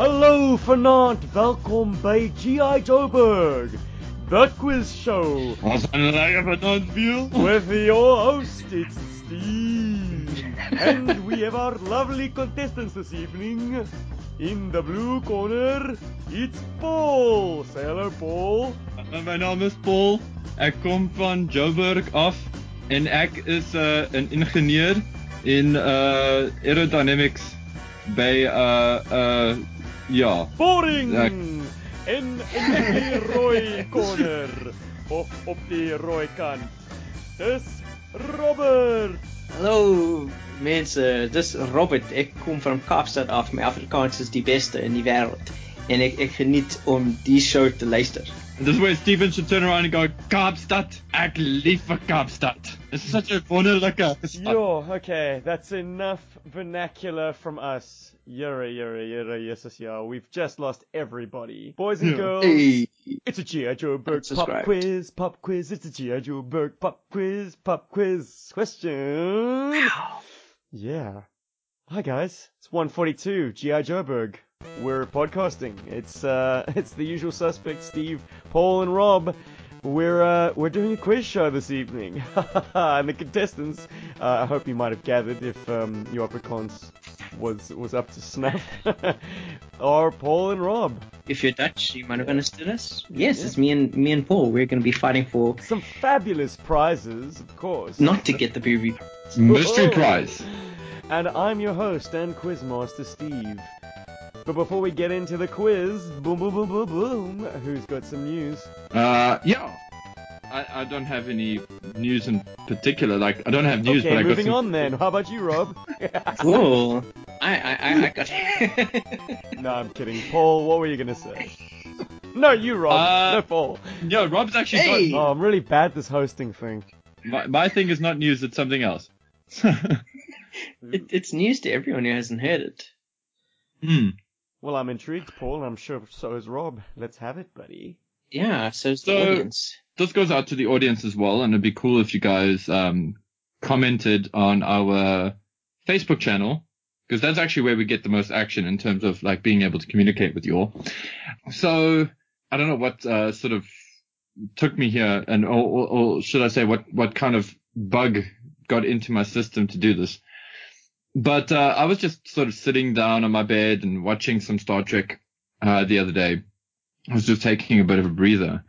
Hallo vanaand, welkom by G.I. Joburg, the quiz show Ons gaan lekker vanaand veel. with your host, it's Steve. And we have our lovely contestants this evening. In the blue corner, it's Paul. Say hello, Paul. My naam is Paul. Ek kom van Joburg af en ek is 'n uh, 'n ingenieur in uh aerodynamics by uh uh ja. Boring! Ja. En in die rooi corner, of op die rooi kant, dis Robert. Hallo mense, dis Robert. Ek kom van Kaapstad af. My Afrikaans is die beste in die wêreld en ek ek geniet om die show te luister. And this is where Steven should turn around and go, Kaapstad, ek lief vir Kaapstad. Is such a wonderlike stad. Yo, okay, that's enough vernacular from us. Yura, yura, yura, yes, yes, yeah. We've just lost everybody. Boys and girls, Hey, it's a G.I. Joe Berg pop quiz, pop quiz. It's a G.I. Joe Berg pop quiz, pop quiz. Question. Yeah. Hi guys, it's 142 GI Joburg. We're podcasting. It's uh it's the usual suspects Steve, Paul and Rob. We're uh we're doing a quiz show this evening. and the contestants, uh, I hope you might have gathered if um your Afrikaans was was up to snuff. are Paul and Rob. if you're Dutch, you might have understood us. Yes, it's me and me and Paul. We're going to be fighting for Some fabulous prizes, of course. not to get the booby. Mystery prize. And I'm your host and quizmaster Steve. But before we get into the quiz, boom boom boom boom boom, who's got some news? Uh yeah. I, I don't have any news in particular. Like I don't have news, okay, but I got moving some. on then. How about you, Rob? Oh, I I I, I got. no, I'm kidding. Paul, what were you gonna say? No, you, Rob. Uh, no, Paul. Yeah, Rob's actually Hey! got. Oh, I'm really bad at this hosting thing. My, my thing is not news. It's something else. it, it's news to everyone who hasn't heard it. hmm. Well, I'm intrigued, Paul, I'm sure so is Rob. Let's have it, buddy. Yeah, so it's the So- audience. this goes out to the audience as well, and it'd be cool if you guys um, commented on our Facebook channel because that's actually where we get the most action in terms of like being able to communicate with you all. So I don't know what uh, sort of took me here, and or, or, or should I say what what kind of bug got into my system to do this. But uh, I was just sort of sitting down on my bed and watching some Star Trek uh, the other day. I was just taking a bit of a breather.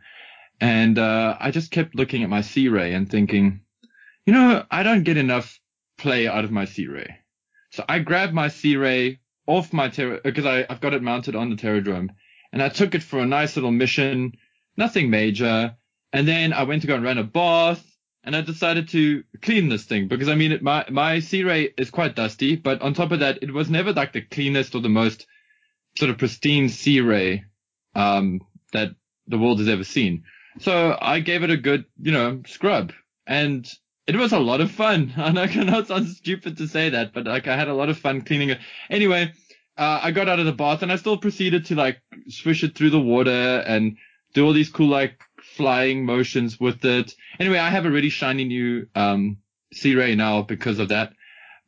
And uh, I just kept looking at my Sea Ray and thinking, you know, I don't get enough play out of my Sea Ray. So I grabbed my Sea Ray off my Terra, because I've got it mounted on the Terrordrome, and I took it for a nice little mission, nothing major. And then I went to go and run a bath, and I decided to clean this thing because I mean, it, my my Sea Ray is quite dusty, but on top of that, it was never like the cleanest or the most sort of pristine Sea Ray um, that the world has ever seen. So I gave it a good, you know, scrub and it was a lot of fun. Know, I know it sounds stupid to say that, but like I had a lot of fun cleaning it. Anyway, uh, I got out of the bath and I still proceeded to like swish it through the water and do all these cool like flying motions with it. Anyway, I have a really shiny new, um, Sea Ray now because of that.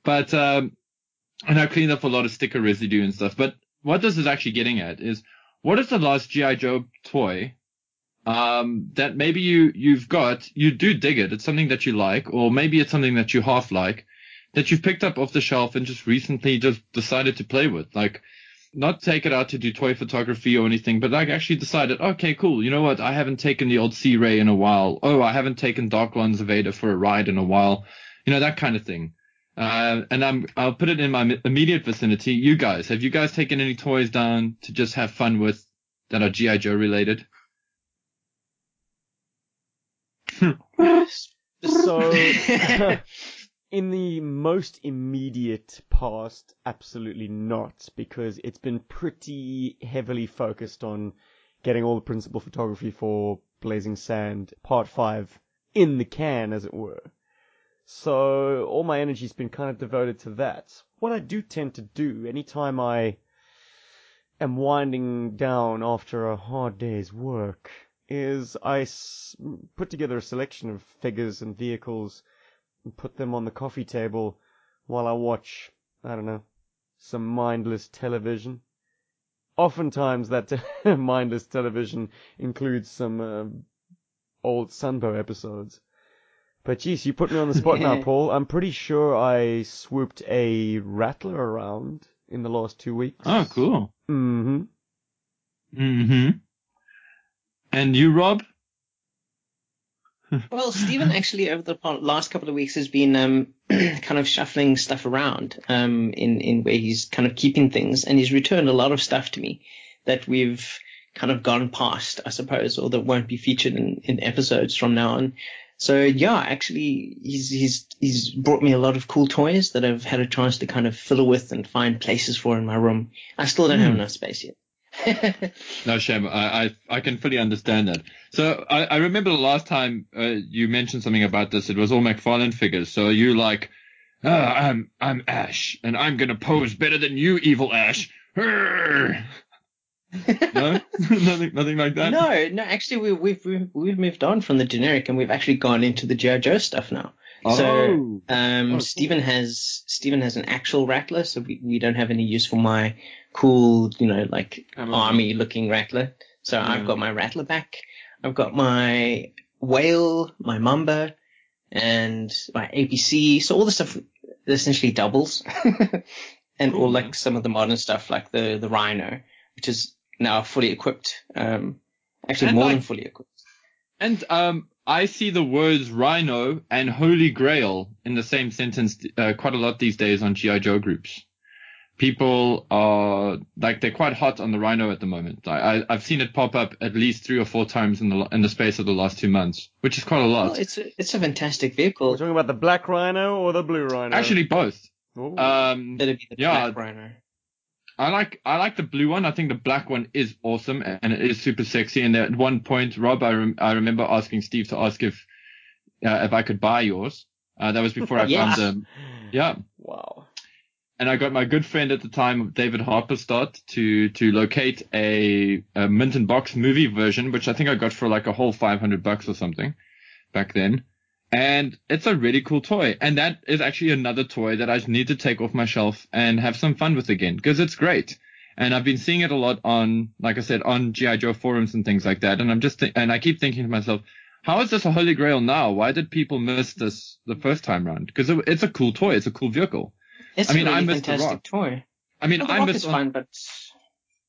But, um, and I cleaned up a lot of sticker residue and stuff. But what this is actually getting at is what is the last G.I. Joe toy um, that maybe you, you've got, you do dig it. It's something that you like, or maybe it's something that you half like that you've picked up off the shelf and just recently just decided to play with. Like, not take it out to do toy photography or anything, but like actually decided, okay, cool. You know what? I haven't taken the old Sea Ray in a while. Oh, I haven't taken Dark Ones Vader for a ride in a while. You know, that kind of thing. Uh, and I'm, I'll put it in my immediate vicinity. You guys, have you guys taken any toys down to just have fun with that are G.I. Joe related? So, in the most immediate past, absolutely not, because it's been pretty heavily focused on getting all the principal photography for Blazing Sand Part 5 in the can, as it were. So, all my energy's been kind of devoted to that. What I do tend to do anytime I am winding down after a hard day's work is I s- put together a selection of figures and vehicles put them on the coffee table while I watch, I don't know, some mindless television. oftentimes that mindless television includes some uh, old Sunbow episodes. But geez, you put me on the spot now, Paul. I'm pretty sure I swooped a rattler around in the last two weeks. Oh, cool. Mm-hmm. Mm-hmm. And you, Rob? Well, Stephen actually over the last couple of weeks has been um, kind of shuffling stuff around um, in in where he's kind of keeping things, and he's returned a lot of stuff to me that we've kind of gone past, I suppose, or that won't be featured in, in episodes from now on. So yeah, actually, he's he's he's brought me a lot of cool toys that I've had a chance to kind of fiddle with and find places for in my room. I still don't have Hmm. enough space yet. No, shame. I, I, I can fully understand that. So I, I remember the last time uh, you mentioned something about this. It was all McFarlane figures. So you like, ah, I'm I'm Ash, and I'm gonna pose better than you, evil Ash. No, nothing, nothing like that. no, no, actually, we, we've we've we've moved on from the generic and we've actually gone into the GI Joe stuff now. So, Oh. um, Oh. Stephen has Stephen has an actual rattler, so we, we don't have any use for my cool, you know, like army looking rattler. So Yeah. I've got my rattler back. I've got my whale, my mamba, and my APC. So all the stuff essentially doubles, and Cool, all like some of the modern stuff like the the rhino, which is now fully equipped. Um, actually And more like- than fully equipped. And um, I see the words rhino and holy grail in the same sentence uh, quite a lot these days on GI Joe groups. People are like they're quite hot on the rhino at the moment. I, I I've seen it pop up at least three or four times in the in the space of the last two months, which is quite a lot. Well, it's a, it's a fantastic We're vehicle. talking about the black rhino or the blue rhino? Actually, both. Ooh. Um, That'd be the yeah. black rhino. I like I like the blue one. I think the black one is awesome and it is super sexy. And at one point, Rob, I, rem- I remember asking Steve to ask if uh, if I could buy yours. Uh, that was before I Yes. found them. Yeah. wow. and I got my good friend at the time, David Harperstad, to to locate a, a mint and box movie version, which I think I got for like a whole 500 bucks or something back then. And it's a really cool toy. And that is actually another toy that I need to take off my shelf and have some fun with again because it's great. And I've been seeing it a lot on, like I said, on GI Joe forums and things like that. And I'm just, th- and I keep thinking to myself, how is this a holy grail now? Why did people miss this the first time round? Because it, it's a cool toy. It's a cool vehicle. It's I mean, a I really miss the fantastic Rock. toy. I mean, Well, the I rock miss is on- fun, but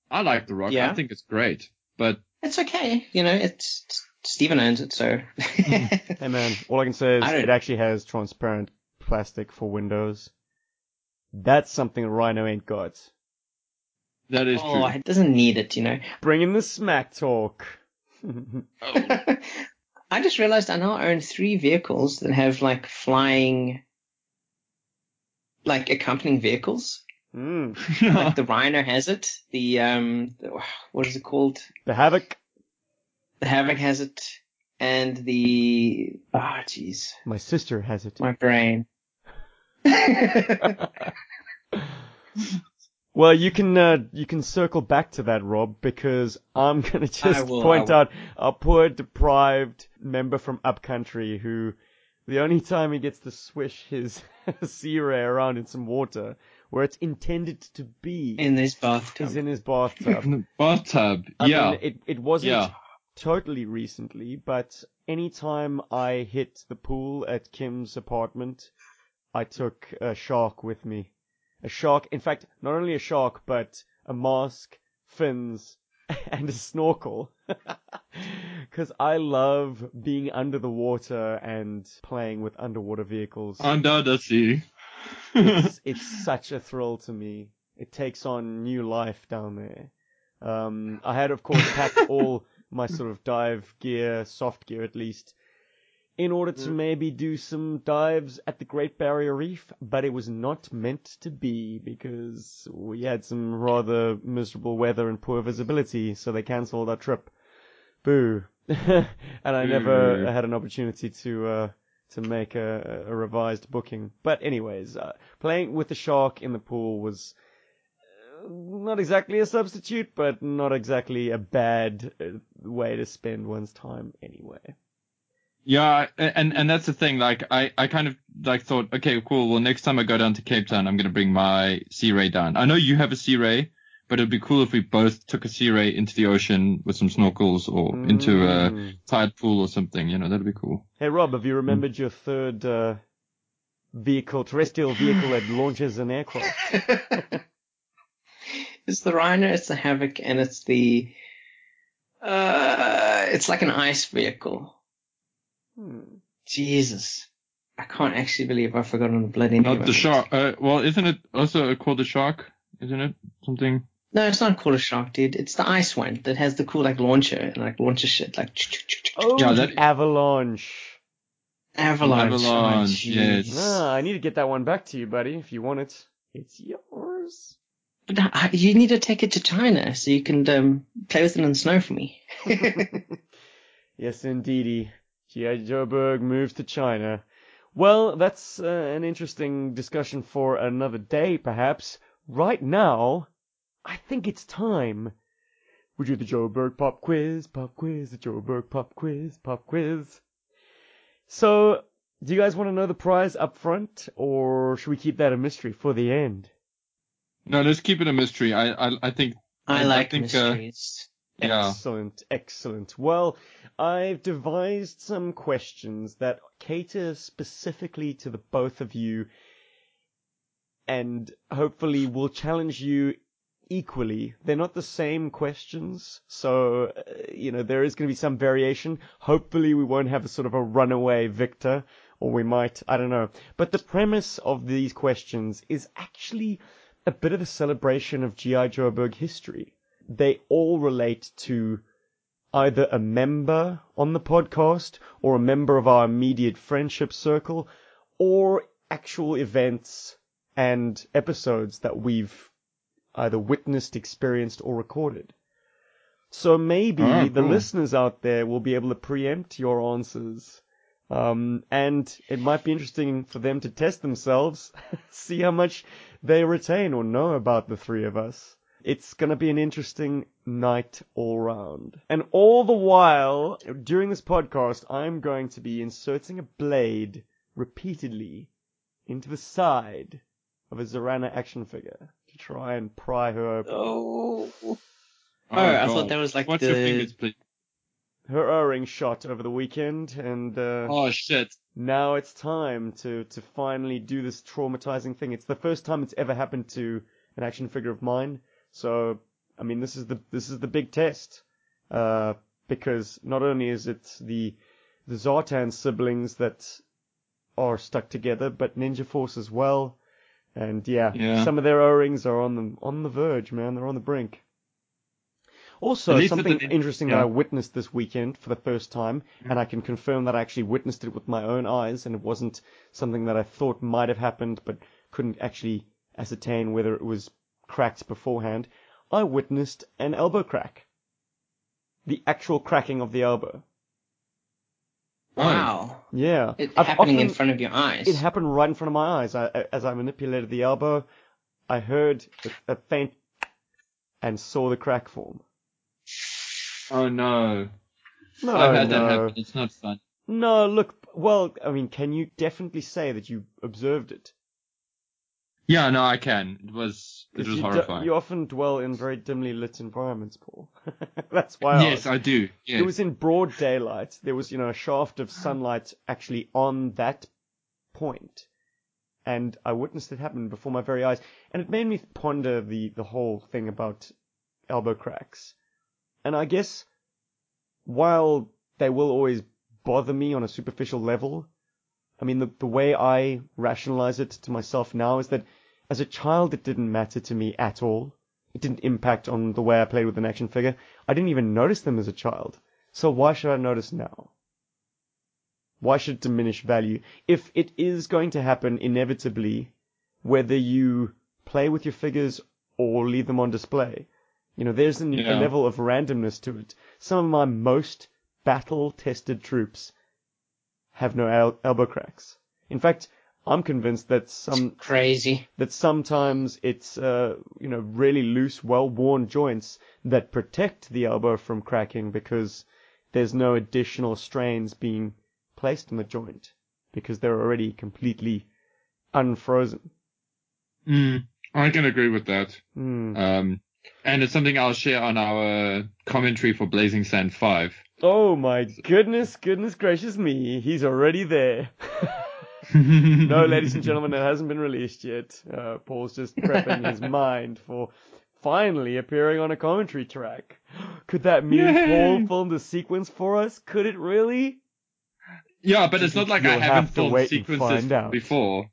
I like The Rock. Yeah. I think it's great. But it's okay. You know, it's Steven owns it, so. Hey man, all I can say is it actually has transparent plastic for windows. That's something Rhino ain't got. that is oh, true. it doesn't need it, you know. Bring in the smack talk. I just realized I now own three vehicles that have like flying, like accompanying vehicles. mm. Like the Rhino has it. The um, the, what is it called? The Havoc. The Havoc has it, and the ah, jeez, My sister has it. my brain. Well, you can uh, you can circle back to that, Rob, because I'm gonna just will, point out a poor deprived member from Upcountry who, the only time he gets to swish his Sea Ray around in some water where it's intended to be in his bathtub. is in his bathtub. In the bathtub. I yeah. mean, it it wasn't Yeah. Totally recently, but anytime I hit the pool at Kim's apartment, I took a shark with me. A shark, in fact, not only a shark, but a mask, fins, and a snorkel. Because I love being under the water and playing with underwater vehicles. Under the sea. it's, it's such a thrill to me. It takes on new life down there. Um, I had, of course, packed all my sort of dive gear, soft gear at least, in order to maybe do some dives at the Great Barrier Reef, but it was not meant to be because we had some rather miserable weather and poor visibility, so they cancelled our trip. Boo. and I never had an opportunity to, uh, to make a, a revised booking. But anyways, uh, playing with the shark in the pool was not exactly a substitute, but not exactly a bad uh, way to spend one's time anyway. Yeah, and and that's the thing. Like, I I kind of like thought, okay, cool. Well, next time I go down to Cape Town, I'm gonna bring my Sea Ray down. I know you have a Sea Ray, but it'd be cool if we both took a sea ray into the ocean with some snorkels or into a Mm. tide pool or something. You know, that'd be cool. Hey Rob, have you remembered your third uh, vehicle, terrestrial vehicle that launches an aircraft? it's the Rhino, it's the Havoc, and it's the uh, it's like an ice vehicle. Hmm. Jesus, I can't actually believe I've forgotten the bloody name. Not the it. shark. Uh, well, isn't it also called the shark? Isn't it something? No, it's not called a shark, dude. It's the ice one that has the cool like launcher and like launches shit like Oh, Yeah, the that- avalanche. avalanche. Avalanche, Oh, yes. jeez. Ah, I need to get that one back to you, buddy. If you want it, it's yours. But you need to take it to China so you can um, play with it in the snow for me. Yes, indeedy. G.I. Joe Berg moves to China. Well, that's uh, an interesting discussion for another day, perhaps. Right now, I think it's time. We do the Joe Berg pop quiz, pop quiz, the Joe Berg pop quiz, pop quiz. So, do you guys want to know the prize up front, or should we keep that a mystery for the end? No, let's keep it a mystery. I I, I think. I I like think, uh, mysteries. Yeah. Excellent, excellent. Well, I've devised some questions that cater specifically to the both of you and hopefully will challenge you equally. They're not the same questions, so, uh, you know, there is going to be some variation. Hopefully we won't have a sort of a runaway victor, or we might, I don't know. But the premise of these questions is actually a bit of a celebration of G.I. Joe Berg history they all relate to either a member on the podcast or a member of our immediate friendship circle or actual events and episodes that we've either witnessed, experienced, or recorded. So maybe Oh, the listeners out there will be able to preempt your answers. Um, and it might be interesting for them to test themselves, see how much they retain or know about the three of us. It's gonna be an interesting night all round. And all the while, during this podcast, I'm going to be inserting a blade repeatedly into the side of a Zarana action figure to try and pry her open. Oh. Oh, I God. thought that was like Watch the- your fingers, please. Her O-ring shot over the weekend, and uh, Oh shit. now it's time to to finally do this traumatizing thing. It's the first time it's ever happened to an action figure of mine. So I mean, this is the this is the big test, uh, because not only is it the the Zartan siblings that are stuck together, but Ninja Force as well. And yeah, Yeah. some of their O-rings are on the on the verge, man. They're on the brink. Also, At least with something the nin- interesting that. I witnessed this weekend for the first time, mm-hmm. and I can confirm that I actually witnessed it with my own eyes, and it wasn't something that I thought might have happened, but couldn't actually ascertain whether it was cracked beforehand. I witnessed an elbow crack. The actual cracking of the elbow. Wow. Yeah. It I've happening in front of your eyes. It happened right in front of my eyes. I, I- as I manipulated the elbow, I heard a, a faint and saw the crack form. Oh no. No, I've had that happen. It's not fun. No, look, well, I mean, can you definitely say that you observed it? Yeah, no, I can. It was it was you, horrifying. you often dwell in very dimly lit environments, Paul. That's why I yes, asked. I do. Yes. It was in broad daylight. There was, you know, a shaft of sunlight actually on that point. And I witnessed it happen before my very eyes. And it made me ponder the, the whole thing about elbow cracks. And I guess while they will always bother me on a superficial level, I mean, the, the way I rationalize it to myself now is that as a child, it didn't matter to me at all. It didn't impact on the way I played with an action figure. I didn't even notice them as a child. So why should I notice now? Why should it diminish value? If it is going to happen inevitably, whether you play with your figures or leave them on display, you know, there's an, a Yeah. level of randomness to it. Some of my most battle tested troops have no el- elbow cracks. In fact, I'm convinced that some Crazy. that sometimes it's uh, you know really loose, well-worn joints that protect the elbow from cracking because there's no additional strains being placed on the joint because they're already completely unfrozen. Mm, I can agree with that. Hmm. Um, And it's something I'll share on our commentary for Blazing Sand 5. Oh my goodness, goodness gracious me, he's already there. no, ladies and gentlemen, it hasn't been released yet. Uh, Paul's just prepping his mind for finally appearing on a commentary track. Could that mean Yay! Paul filmed a sequence for us? Could it really? Yeah, but it's not like I You'll haven't have filmed sequences before.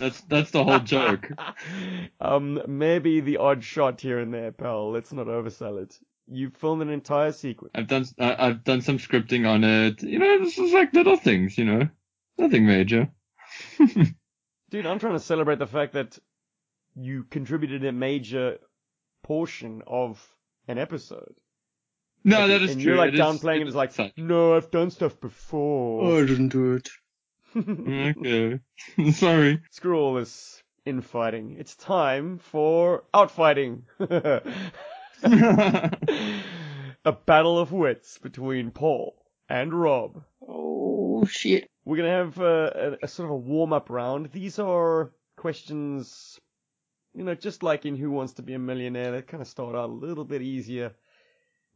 That's that's the whole joke. um, maybe the odd shot here and there, pal. Let's not oversell it. You filmed an entire sequence. I've done I've done some scripting on it. You know, this is like little things. You know, nothing major. Dude, I'm trying to celebrate the fact that you contributed a major portion of an episode. No, Like, that is and true. you're like It is- downplaying it it as like, is no, I've done stuff before. Oh, I didn't do it. Okay, sorry. Screw all this infighting. It's time for outfighting. a battle of wits between Paul and Rob. Oh shit. We're gonna have uh, a, a sort of a warm-up round. These are questions, you know, just like in Who Wants to Be a Millionaire. They kind of start out a little bit easier,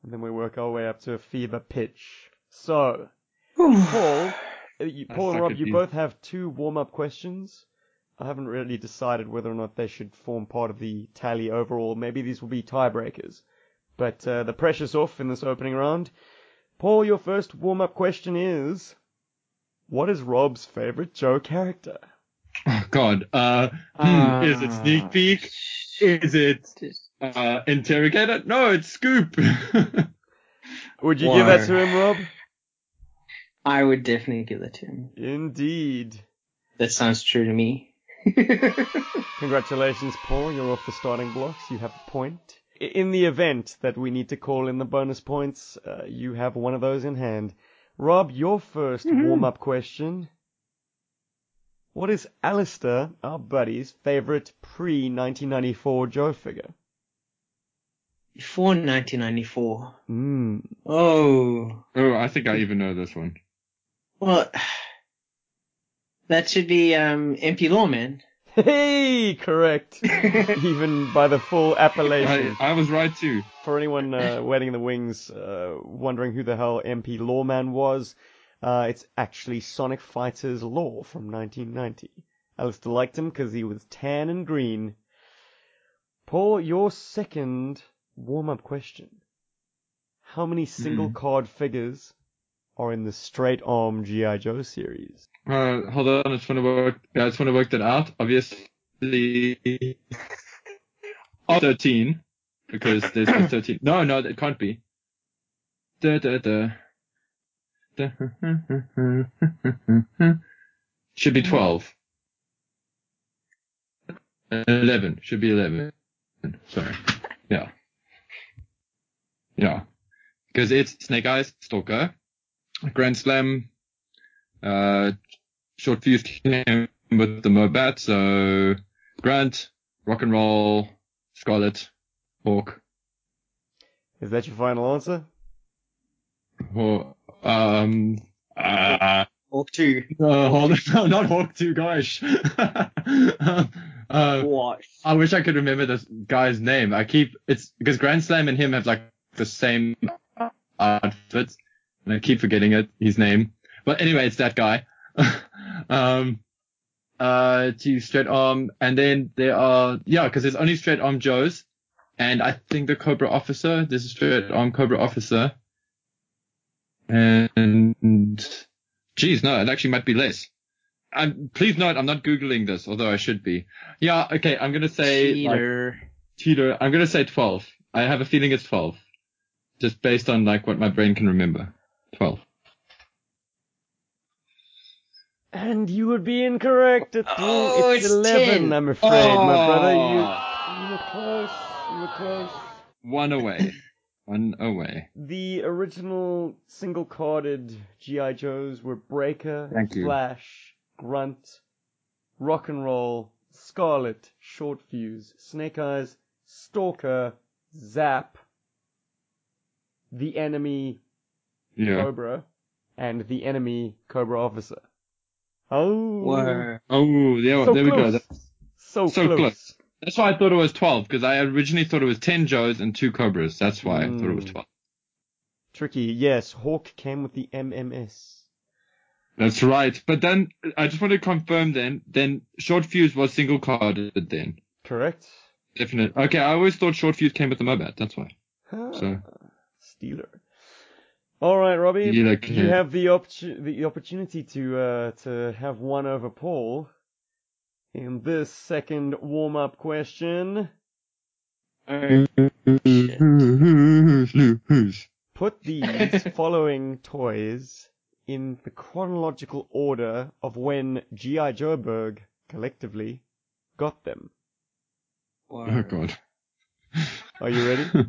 and then we work our way up to a fever pitch. So, Paul, you, Paul and Rob, you both have two warm-up questions. I haven't really decided whether or not they should form part of the tally overall. Maybe these will be tiebreakers. But uh, the pressure's off in this opening round. Paul, your first warm-up question is: What is Rob's favorite Joe character? Oh God. Uh, hmm, is it sneak peek? Is it uh, interrogator? No, it's scoop. Would you give that to him, Rob? I would definitely give that to him. Indeed. That sounds true to me. Congratulations, Paul. You're off the starting blocks. You have a point. In the event that we need to call in the bonus points, uh, you have one of those in hand. Rob, your 1st warm-up question. What is Alistair, our buddy's favorite pre-1994 Joe figure? Before 1994. Hmm. Oh. oh, I think I even know this one. Well, that should be um, MP Lawman. Hey, correct. Even by the full appellation. I, I was right too. For anyone uh, waiting in the wings, uh, wondering who the hell MP Lawman was, uh, it's actually Sonic Fighters Law from 1990. Alistair liked him because he was tan and green. Paul, your second warm-up question. How many single card figures are in the straight arm G.I. Joe series? Uh, hold on, I just want to work. I just want to work that out. Obviously, thirteen because there's the thirteen. No, no, that can't be. Da da. Da, Should be twelve. Eleven should be eleven. Sorry. Yeah. Yeah. Because it's Snake Eyes, Stalker, Grand Slam, uh, short fuse came with the Mobat, so Grunt, Rock and Roll, Scarlet, Hawk, Is that your final answer? or, um, uh, Hawk two. uh, hold on, no, not Hawk 2, gosh. uh, What? I wish I could remember this guy's name. I keep, it's, because Grand Slam and him have like the same outfits, and I keep forgetting it, his name. But anyway, it's that guy. um, uh, to straight arm, and then there are, yeah, because there's only straight arm Joes, and I think the Cobra officer, there's a straight arm Cobra officer, and, geez, no, it actually might be less. I'm, please note, I'm not Googling this, although I should be. Yeah, okay, I'm gonna say, like, Cheater. Cheater, I'm gonna say 12. I have a feeling it's 12. Just based on like what my brain can remember. 12. And you would be incorrect. It's, Oh, it's, it's 11, 10. I'm afraid, my oh. brother. You, Oh. you were close. You were close. One away. One away. The original single carded G.I. Joes were Breaker, Thank you. Flash, Grunt, Rock and Roll, Scarlet, Short Fuse, Snake Eyes, Stalker, Zap, The Enemy, Yeah. Cobra, and The Enemy, Cobra Officer. Oh. Oh, yeah, so there we go. close. So, So close. close. That's why I thought it was 12, because I originally thought it was 10 Joes and 2 Cobras. That's why I thought it was Mm. 12. Tricky. Yes, Hawk came with the MMS. That's right. But then, I just want to confirm then, then Short Fuse was single carded then. Correct? Definite. Okay, I always thought Short Fuse came with the Mobat, that's why. Huh. So- Steeler. All right, Robbie. You You have the, opportu- the opportunity to uh, to have one over Paul in this second warm up question. Oh, Put these following toys in the chronological order of when G.I. Joeberg collectively got them. Oh god. Are you ready?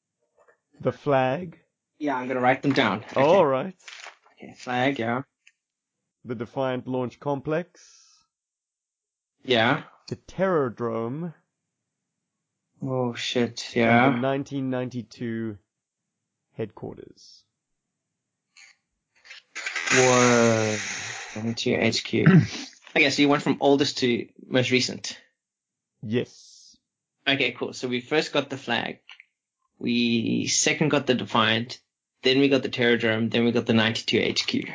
the flag. Yeah, I'm gonna write them down. Okay. All right. Okay, flag, yeah. The Defiant Launch Complex. Yeah. The Terrordrome. Oh shit, And yeah. the 1992 headquarters. Whoa. Going to HQ. okay, so you went from oldest to most recent. Yes. Okay, cool. So we first got the flag. We second got the Defiant. Then we got the Terrordrome. Then we got the 92 HQ.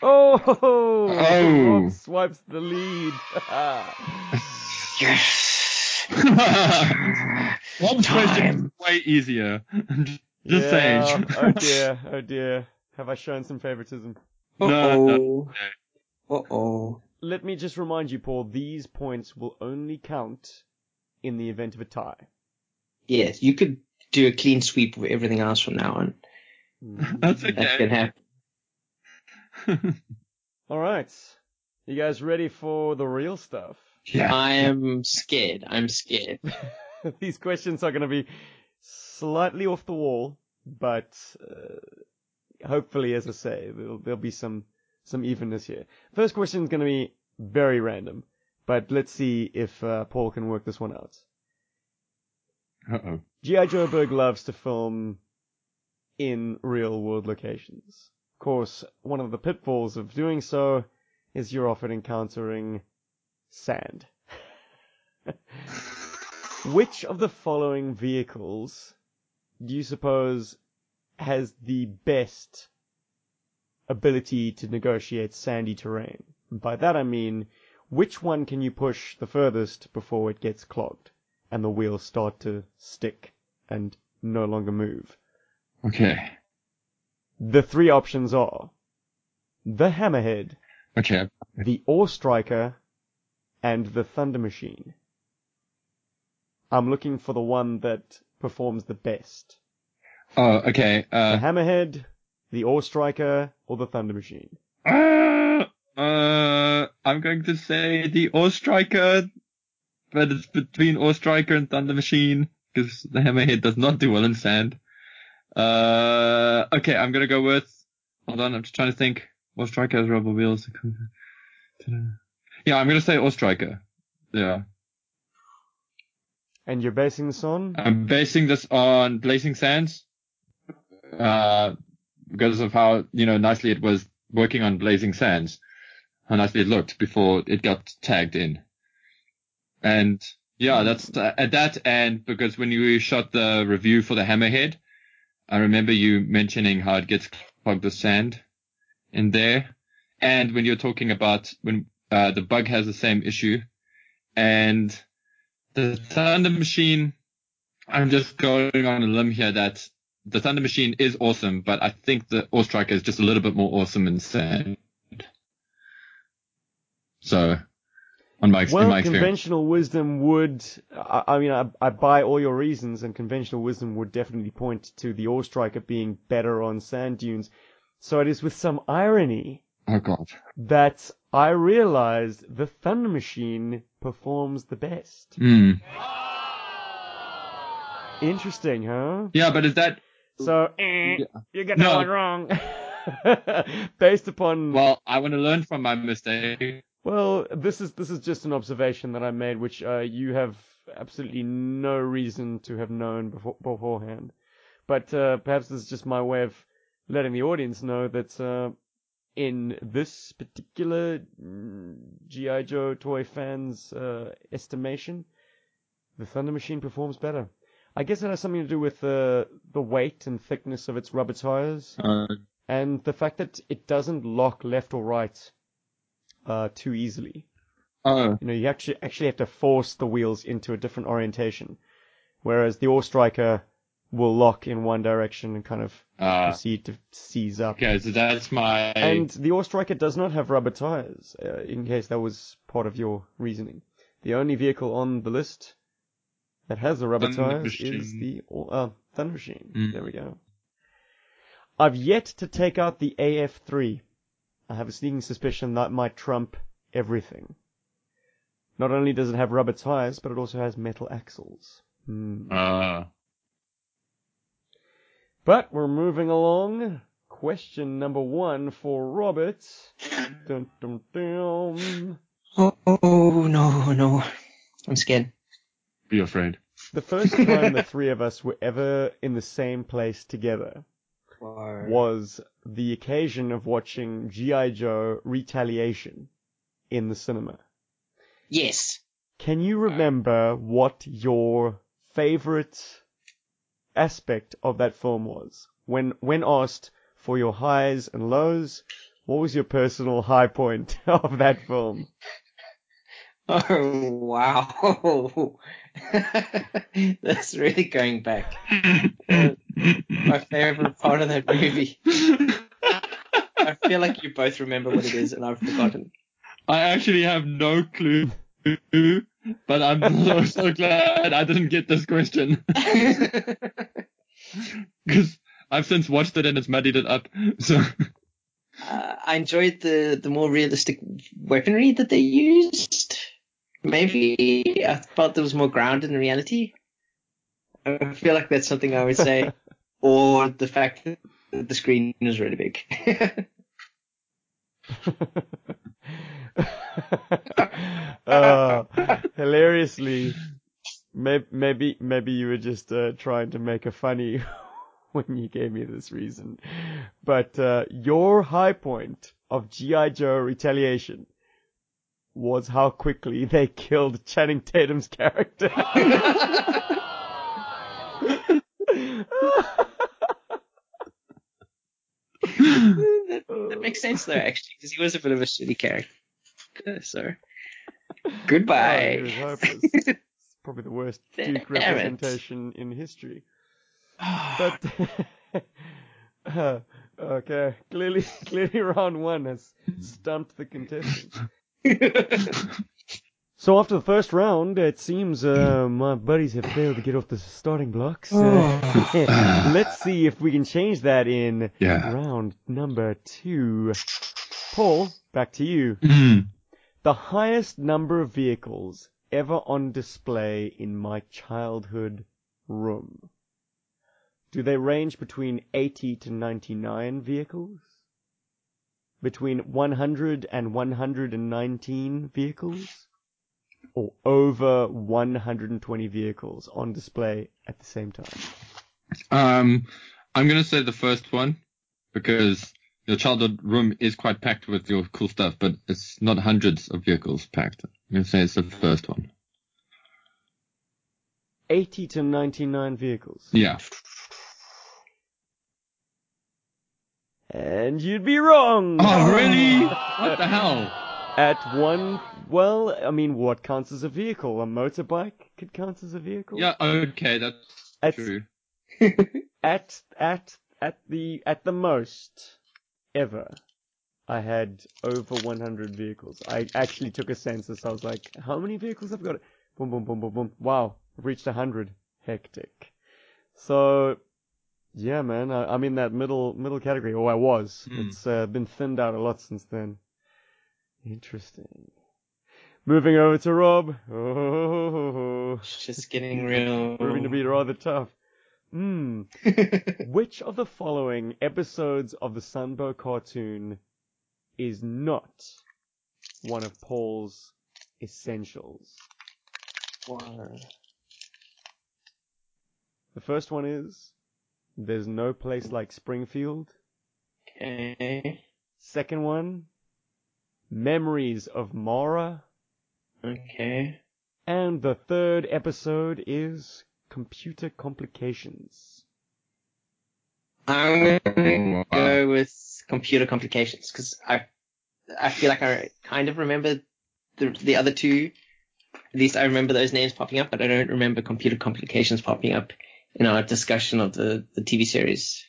Oh! Oh. Rob swipes the lead. Yes! One question is way easier. Just yeah. saying. oh dear, oh dear. Have I shown some favoritism? No, no. Uh-oh. Uh-oh. Let me just remind you, Paul, these points will only count in the event of a tie. Yes, you could do a clean sweep of everything else from now on. That's That okay. could happen. All right. You guys ready for the real stuff? yeah. I am scared. I'm scared. These questions are going to be slightly off the wall, but uh, hopefully, as I say, there'll, there'll be some some evenness here. First question is going to be very random, but let's see if uh, Paul can work this one out. Uh-oh. G.I. Joe Berg loves to film in real world locations. Of course, one of the pitfalls of doing so is you're often encountering sand. Which of the following vehicles do you suppose has the best ability to negotiate sandy terrain? By that I mean, which one can you push the furthest before it gets clogged and the wheels start to stick and no longer move? Okay. The three options are the Hammerhead, Okay. the AWE Striker, and the Thunder Machine. I'm looking for the one that performs the best. Oh, okay. The Uh, Hammerhead, the AWE Striker, or the Thunder Machine. uh, uh, I'm going to say the AWE Striker, but it's between AWE Striker and Thunder Machine, because the Hammerhead does not do well in sand. Uh, okay, I'm gonna go with, hold on, I'm just trying to think. AWE Striker has rubber wheels. Yeah, I'm gonna say AWE Striker. Yeah. And you're basing this on? I'm basing this on Blazing Sands, uh, because of how, you know, nicely it was working on Blazing Sands, how nicely it looked before it got tagged in. And yeah, that's uh, at that and because when you shot the review for the Hammerhead, I remember you mentioning how it gets clogged with sand in there. And when you're talking about when, uh, the bug has the same issue and the Thunder Machine, I'm just going on a limb here that the Thunder Machine is awesome, but I think the AWE is just a little bit more awesome in sand. So, on my, Well, my conventional wisdom would, I, I mean, I, I buy all your reasons, and conventional wisdom would definitely point to the AWE Striker being better on sand dunes. So it is with some irony Oh god. that I realized the Thunder Machine performs the best. Hmm. Interesting, huh? Yeah, but is that, So, eh, Yeah. you got No. that one wrong. Based upon well, I want to learn from my mistake. Well, this is this is just an observation that I made, which uh, you have absolutely no reason to have known before, beforehand. But uh, perhaps this is just my way of letting the audience know that uh, in this particular mm, GI Joe toy fans' uh, estimation, the Thunder Machine performs better. I guess it has something to do with the the weight and thickness of its rubber tires, Uh, and the fact that it doesn't lock left or right uh, too easily. oh, You know, you actually actually have to force the wheels into a different orientation, whereas the AWE Striker will lock in one direction and kind of uh, proceed to seize up. okay, so that's my. And the AWE Striker does not have rubber tires, uh, in case that was part of your reasoning. The only vehicle on the list that has the rubber Thunder tires is the uh, Thunder Machine. Mm. There we go. I've yet to take out the AF3. I have a sneaking suspicion that might trump everything. Not only does it have rubber tires, but it also has metal axles. Hmm. Uh, But we're moving along. Question number one for Robert. Dun, dun, dun. Oh, oh no, no. I'm scared. be afraid. The first time the three of us were ever in the same place together was the occasion of watching G.I. Joe Retaliation in the cinema. Yes. Can you remember what your favorite aspect of that film was? When, when asked for your highs and lows, what was your personal high point of that film? Oh wow. That's really going back. My favorite part of that movie. I feel like you both remember what it is and I've forgotten. I actually have no clue, but I'm so, so glad I didn't get this question because I've since watched it and it's muddied it up. So Uh, I enjoyed the, the more realistic weaponry that they used. Maybe I felt there was more grounded in reality. I feel like that's something I would say. Or the fact that the screen is really big. uh, hilariously, maybe, maybe, maybe you were just uh, trying to make a funny when you gave me this reason. But uh, your high point of G.I. Joe Retaliation was how quickly they killed Channing Tatum's character. That, that makes sense though, actually, because he was a bit of a shitty character. So, goodbye. Oh, he was probably the worst Damn Duke it. representation in history. But uh, okay, clearly, clearly, round one has stumped the contestants. So after the first round, it seems uh, my buddies have failed to get off the starting blocks. Uh, let's see if we can change that in yeah. round number two. Paul, back to you. Mm. The highest number of vehicles ever on display in my childhood room. Do they range between 80 to 99 vehicles? Between 100 and 119 vehicles? Or over 120 vehicles on display at the same time? Um, I'm gonna say the first one because your childhood room is quite packed with your cool stuff, but it's not hundreds of vehicles packed. I'm gonna say it's the first one. 80 to 99 vehicles. Yeah. And you'd be wrong! Oh, really? What the hell? At one, well, I mean, what counts as a vehicle? A motorbike could count as a vehicle. Yeah, okay, that's At true. at at at the at the most ever, I had over 100 vehicles. I actually took a census. I was like, how many vehicles I've got? Boom, boom, boom, boom, boom. Wow, I've reached 100. Hectic. So, yeah, man, I, I'm in that middle middle category. Oh, I was. Hmm. It's uh, been thinned out a lot since then. Interesting. Moving over to Rob. Oh, It's just getting real. proving to be rather tough. Hmm. Which of the following episodes of the Sunbow cartoon is not one of Paul's essentials? The first one is There's no place like Springfield. Okay. Second one, Memories of Mara. Okay. And the third episode is Computer Complications. I'm gonna go with computer complications because I I feel like I kind of remember the the other two. At least I remember those names popping up, but I don't remember computer complications popping up in our discussion of the, the TV series.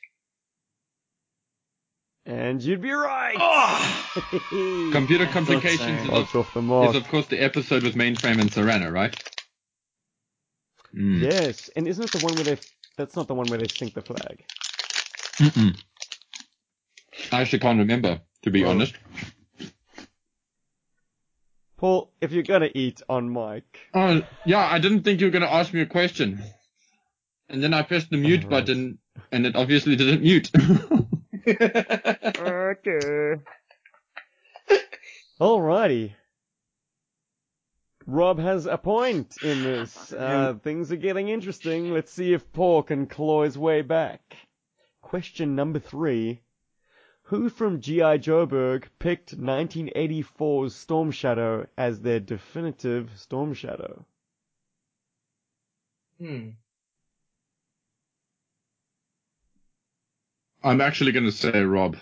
And you'd be right! Oh! Computer complications so. is, of, off the mark. is of course the episode with mainframe and Zarana, right? Mm. Yes, and isn't it the one where they? That's not the one where they sink the flag. Mm-mm. I actually can't remember, to be Oh. honest. Paul, if you're gonna eat on mic, Oh, yeah, I didn't think you were going to ask me a question. And then I pressed the mute Alright. button, and it obviously didn't mute. okay. Alrighty. Rob has a point in this. Uh, things are getting interesting. Let's see if Paul can claw his way back. Question number three. Who from G.I. Joeberg picked 1984's Storm Shadow as their definitive Storm Shadow? Hmm. I'm actually going to say Rob.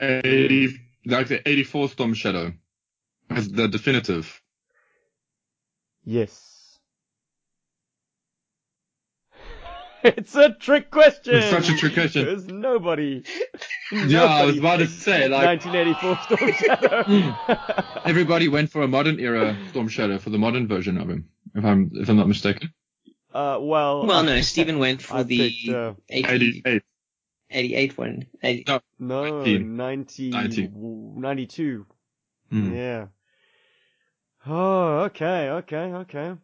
80, like the 84 Storm Shadow. As the definitive. Yes. it's a trick question. It's such a trick question. There's nobody. Yeah, I was about to say, like- 1984 Storm Shadow. Everybody went for a modern era Storm Shadow for the modern version of him, if I'm if I'm not mistaken. Uh, well. Well, no, Stephen went for I the picked, uh, 80, 88. 88 one. 80, No. no, 90, 90. 92. Hmm. Yeah. Oh, okay, okay, okay.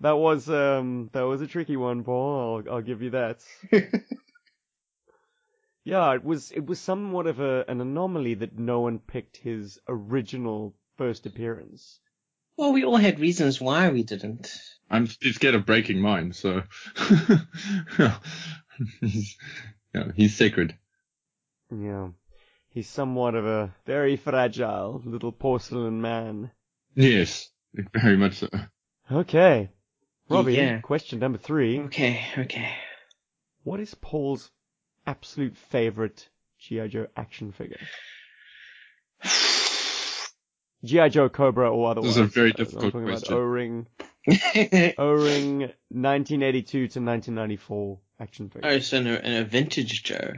That was um that was a tricky one, Paul. I'll I'll give you that. yeah, it was it was somewhat of a an anomaly that no one picked his original first appearance. Well, we all had reasons why we didn't. I'm scared of breaking mine, so he's, yeah, he's sacred. Yeah. He's somewhat of a very fragile little porcelain man. Yes, very much so. Okay. Robbie, Yeah. question number three. Okay, okay. What is Paul's absolute favorite G.I. Joe action figure? G.I. Joe Cobra or otherwise. This is a very difficult I'm talking question. About O-Ring, O-Ring 1982 to 1994 action figure. oh, so in a, in a vintage Joe.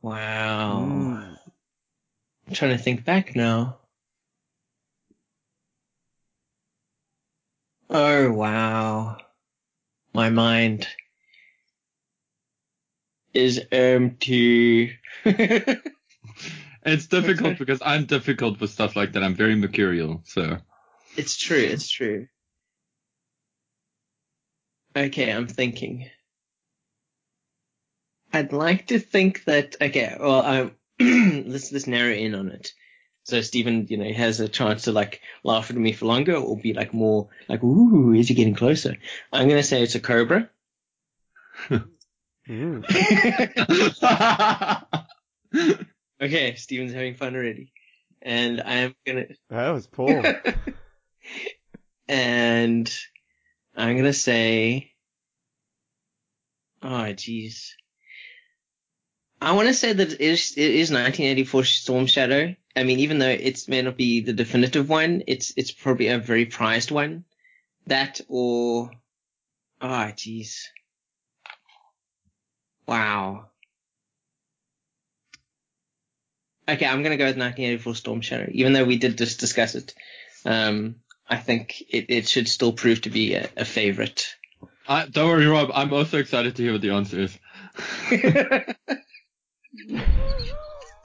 Wow. Mm. I'm trying to think back now. Oh, wow. My mind is empty. It's difficult because I'm difficult with stuff like that. I'm very mercurial, so It's true, it's true. Okay, I'm thinking. I'd like to think that, okay, well, um, let's, let's narrow in on it. So Stephen, you know, he has a chance to like laugh at me for longer or be like more like, ooh, is he getting closer? I'm gonna say it's a cobra. Okay, Stephen's having fun already. And I'm gonna, That was Paul. and I'm gonna say, oh jeez. I want to say that it is, it is 1984 Storm Shadow. I mean, even though it may not be the definitive one, it's it's probably a very prized one. That or, oh jeez. Wow. Okay, I'm gonna go with 1984 Storm Shadow, even though we did just discuss it. Um, I think it, it should still prove to be a, a favorite. I, don't worry, Rob. I'm also excited to hear what the answer is.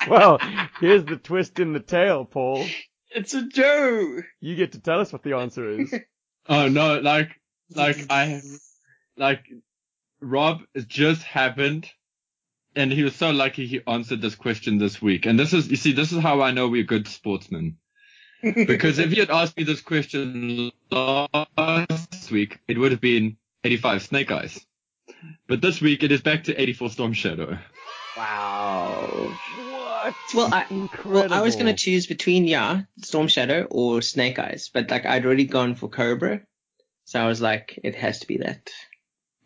well, here's the twist in the tale, Paul. it's a Joe. You get to tell us what the answer is. Oh no, like, like I, like, Rob it just happened, and he was so lucky he answered this question this week. And this is, you see, this is how I know we're good sportsmen. Because if you had asked me this question last week, it would have been 85 Snake Eyes. But this week it is back to 84 Storm Shadow. wow. what? What? Well, I- Incredible. Well, I was gonna choose between yeah, Storm Shadow or Snake Eyes, but like I'd already gone for Cobra, so I was like, it has to be that.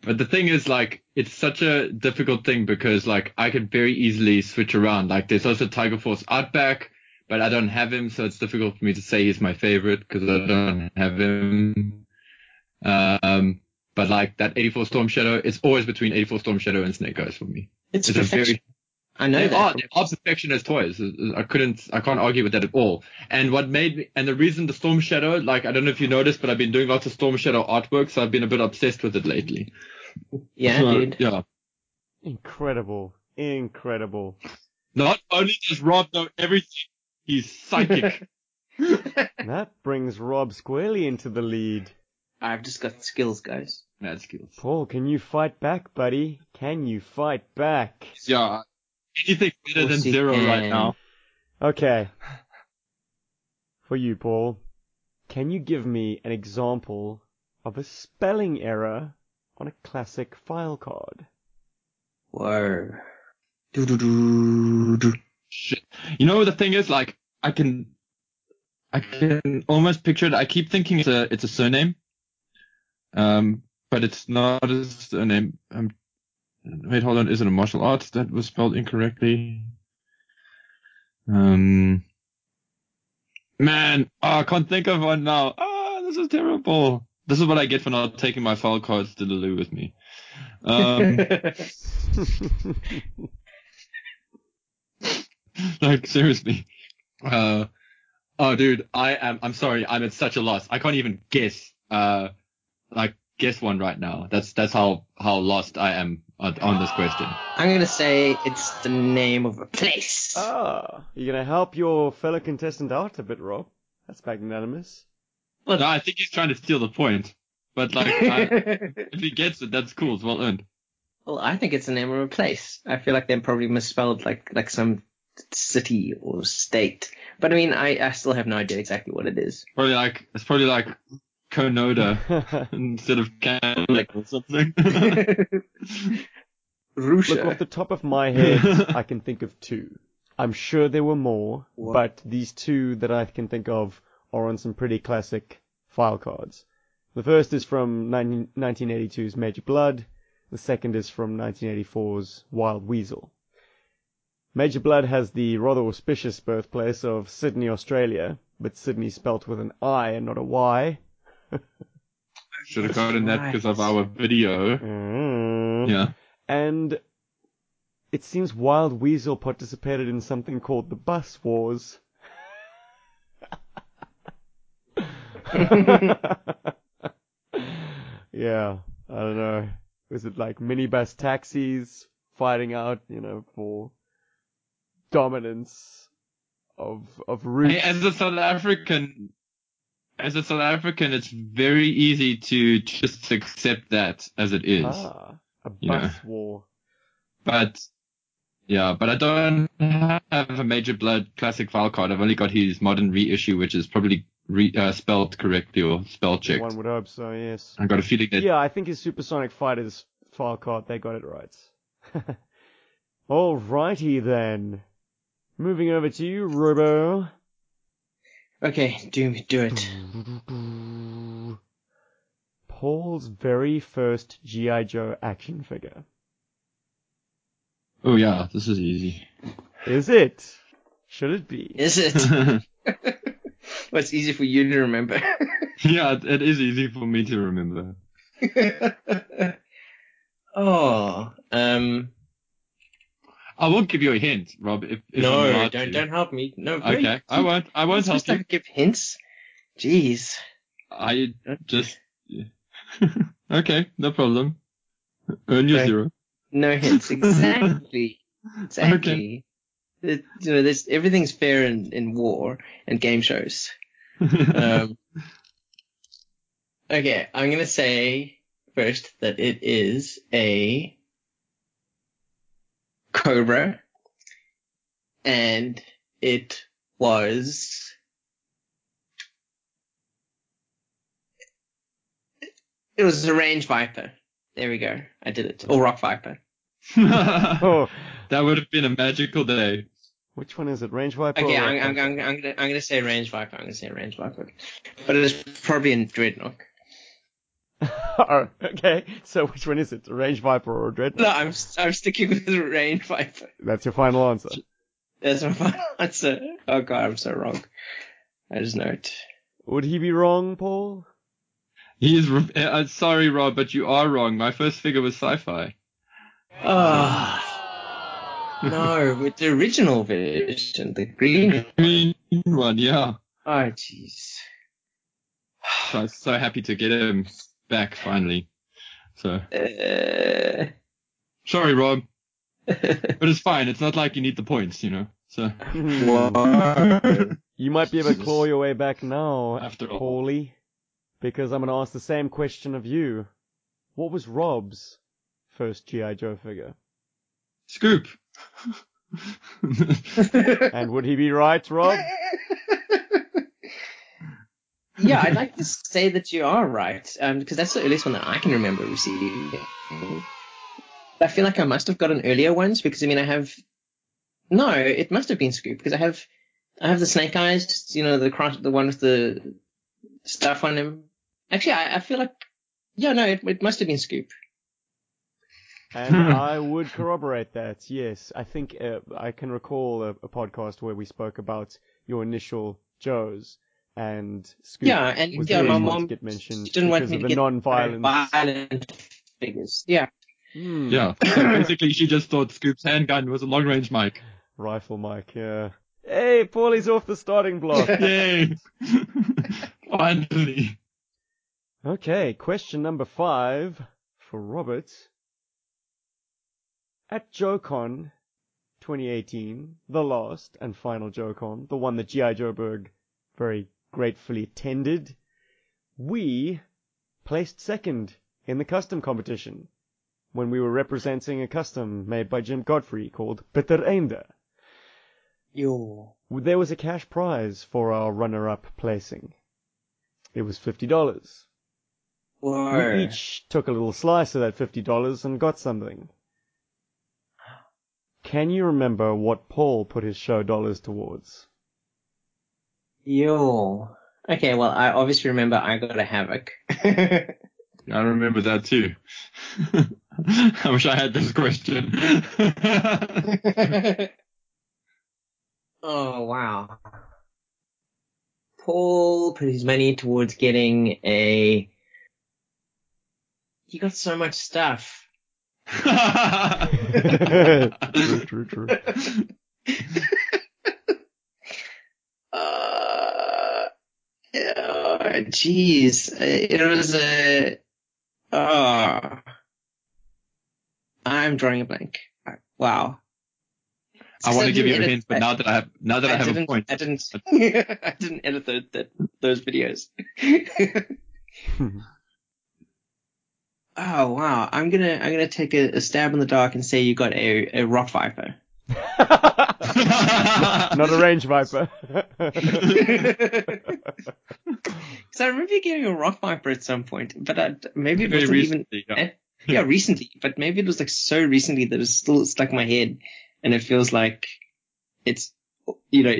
But the thing is, like, it's such a difficult thing because, like, I could very easily switch around. Like, there's also Tiger Force Outback, but I don't have him, so it's difficult for me to say he's my favorite because I don't have him. Um, but like that 84 Storm Shadow, it's always between 84 Storm Shadow and Snake Eyes for me. It's, It's a very I know they that. are, they are perfection as toys. I couldn't, I can't argue with that at all. And what made me, and the reason the Storm Shadow, like, I don't know if you noticed, but I've been doing lots of Storm Shadow artwork, so I've been a bit obsessed with it lately. yeah, So, dude. Yeah. Incredible. Incredible. Not only does Rob know everything, he's psychic. That brings Rob squarely into the lead. I've just got skills, guys. Mad skills. Paul, can you fight back, buddy? Can you fight back? Yeah. Anything better than zero right now. Okay. For you, Paul, can you give me an example of a spelling error on a classic file card? Whoa. Do do do do. Shit. You know the thing is, like, I can, I can almost picture it. I keep thinking it's a, it's a surname. Um, but it's not a surname. Um, wait, hold on. Is it a martial art that was spelled incorrectly? Um, man, oh, I can't think of one now. Ah, this is terrible. This is what I get for not taking my file cards to the loo with me. Um, like seriously. Uh, oh, dude, I am. I'm sorry. I'm at such a loss. I can't even guess. Uh, like guess one right now. That's that's how how lost I am on, on this question. I'm gonna say it's the name of a place. ah, you're gonna help your fellow contestant out a bit, Rob? That's magnanimous. No, I think he's trying to steal the point. But like, I, if he gets it, that's cool. It's well earned. well, I think it's the name of a place. I feel like they're probably misspelled like like some city or state. But I mean, I, I still have no idea exactly what it is. Probably like it's probably like Konoda instead of Catholic or something. Look, off the top of my head, I can think of two. I'm sure there were more, What? but these two that I can think of are on some pretty classic file cards. The first is from 19, 1982's Major Bludd. The second is from 1984's Wild Weasel. Major Bludd has the rather auspicious birthplace of Sydney, Australia, but Sydney spelt with an I and not a Y. Should have gotten that because of our video. Mm. Yeah. And it seems Wild Weasel participated in something called the Bus Wars. yeah, I don't know. Was it like minibus taxis fighting out, you know, for dominance of of routes? Hey, as a South African, as a South African, it's very easy to just accept that as it is. ah, a bus Yeah. war. But yeah, but I don't have a Major Bludd classic file card. I've only got his modern reissue, which is probably re, uh, spelled correctly or spell checked. One would hope so, yes. I got a feeling that Yeah, I think his Supersonic Fighters file card, they got it right. Alrighty then. Moving over to you, Robo. Okay, do do it. Paul's very first G.I. Joe action figure. oh yeah, this is easy. Is it? Should it be? Is it? well, it's easy for you to remember? yeah, it, it is easy for me to remember. oh, um, I won't give you a hint, Rob. If, if no, don't to. don't help me. No, Okay, I won't. I won't help you. give hints. Jeez. I just. okay, no problem. Earn your Okay. zero. No hints. Exactly. Exactly. It- you know, there's everything's fair in, in war and game shows. Um, okay, I'm gonna say first that it is a Cobra, and it was it was a range viper. There we go. I did it. Or rock viper. Oh, that would have been a magical day. Which one is it? Range Viper? Okay, or I'm, I'm, I'm, I'm gonna I'm gonna say range viper. I'm gonna say range viper, but it is probably in dreadnought. oh, okay. So which one is it? A Range Viper or a Dreadnought? No, I'm I'm sticking with the range viper. That's your final answer. That's my final answer. Oh god, I'm so wrong. I just know it. Would he be wrong, Paul? He is. re- Uh, sorry, Rob, but you are wrong. My first figure was sci-fi. Oh. no, with the original version, the green. Green one, yeah. Oh jeez. So I was so happy to get him back finally. So Uh, sorry, Rob, but it's fine. It's not like you need the points, you know. So. You might be able to claw your way back now, After all. Paulie, because I'm going to ask the same question of you. What was Rob's first G.I. Joe figure? Scoop. And would he be right, Rob? yeah, I'd like to say that you are right, um, because that's the earliest one that I can remember receiving. I feel like I must have gotten earlier ones because I mean I have. No, it must have been Scoop because I have, I have the Snake Eyes, you know, the cross, the one with the stuff on him. Actually, I, I feel like, yeah, no, it, it must have been Scoop. And I would corroborate that, yes. I think uh, I can recall a, a podcast where we spoke about your initial Joes and Scoop Yeah, and was yeah, the my to mom get mentioned didn't want because me of to the get non-violence. violent figures. Yeah. Hmm. yeah. So basically, she just thought Scoop's handgun was a long range mic. Rifle mic, yeah. Hey, Paulie's off the starting block. Yay! Finally. okay, question number five for Robert. At JoeCon 2018, the last and final JoeCon, the one that G.I. Joeberg very gratefully attended, we placed second in the custom competition when we were representing a custom made by Jim Godfrey called Bitter Einde. Yo. There was a cash prize for our runner-up placing. It was fifty dollars. Whoa. We each took a little slice of that fifty dollars and got something. Can you remember what Paul put his show dollars towards? Yo. Okay, well, I obviously remember I got a Havoc. I remember that too. I wish I had this question. oh, wow. Paul put his money towards getting a. He got so much stuff. true, true, true. Oh, jeez. It was a. Oh. I'm drawing a blank. Wow. I want to give you a hint, but now that I have now that I, have a point, I didn't. I didn't edit the, the, those videos. Hmm. oh wow! I'm gonna I'm gonna take a, a stab in the dark and say you got a, a rock viper. Not a range viper. Because I remember you getting a rock viper at some point, but I, maybe it very wasn't even yeah. yeah recently, but maybe it was like so recently that it's still stuck in my head, and it feels like it's you know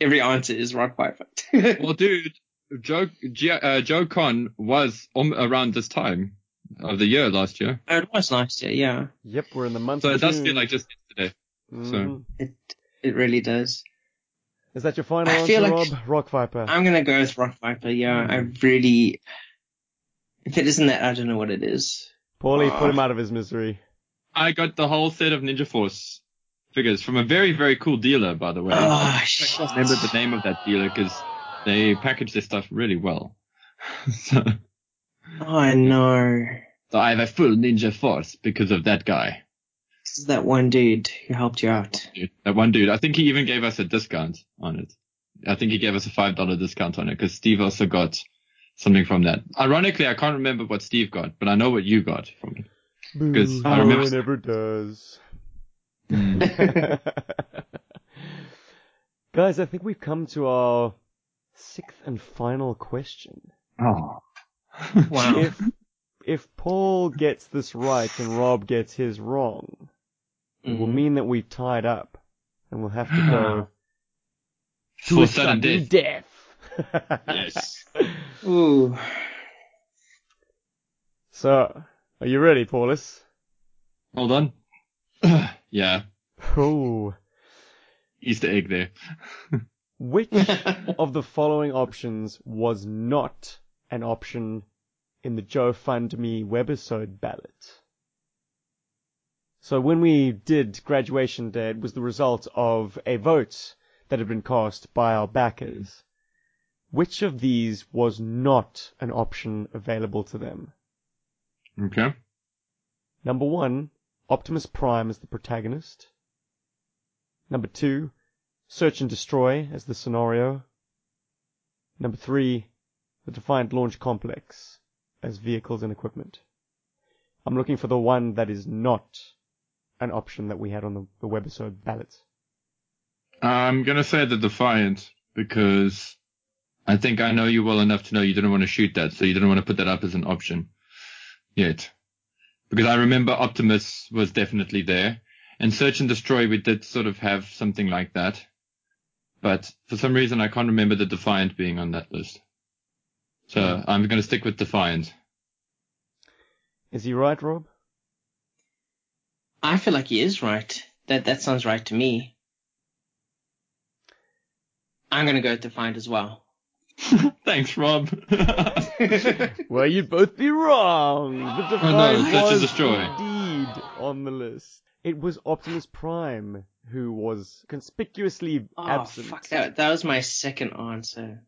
every answer is rock viper. Well, dude, Joe G- uh, Joe Con was um, around this time of the year last year, oh, it was last year, yeah. yep, we're in the month so of it does feel like just yesterday. Mhm. It it really does. Is that your final I answer, feel like- Rob? Rock viper. I'm gonna go with rock viper. Yeah, I really. If it isn't that, I don't know what it is. Paulie, Ah. put him out of his misery. I got the whole set of Ninja Force figures from a very very cool dealer, by the way. Oh, I shit. can't remember the name of that dealer because they package their stuff really well. so, Oh no. so I have a full Ninja Force because of that guy. This is that one dude who helped you out. That one dude. I think he even gave us a discount on it. I think he gave us a five dollar discount on it because Steve also got something from that. Ironically, I can't remember what Steve got, but I know what you got from it. Because I no remember- one ever does. Mm. Guys, I think we've come to our sixth and final question. Oh. Wow. If if Paul gets this right and Rob gets his wrong, it will Mhm. mean that we've tied up and we'll have to go to a sudden sudden death. death. Yes. Ooh. So, are you ready, Paulus? Hold on. yeah. Ooh. Easter egg there. Which of the following options was not an option in the Joe Fund Me webisode ballot? So when we did graduation day, it was the result of a vote that had been cast by our backers. Which of these was not an option available to them? Okay. Number one, Optimus Prime as the protagonist. Number two, Search and Destroy as the scenario. Number three, the Defiant Launch Complex as vehicles and equipment. I'm looking for the one that is not an option that we had on the, the webisode ballot. I'm gonna say the Defiant because I think I know you well enough to know you didn't want to shoot that, so you didn't want to put that up as an option yet. Because I remember Optimus was definitely there, and Search and Destroy we did sort of have something like that, but for some reason I can't remember the Defiant being on that list. So I'm gonna stick with Defiant. Is he right, Rob? I feel like he is right. That that sounds right to me. I'm gonna go Defiant as well. Thanks, Rob. Well, you'd both be wrong. The Oh, no, Defiant Search was Destroy. indeed on the list. It was Optimus Prime who was conspicuously Oh absent. fuck that! That was my second answer.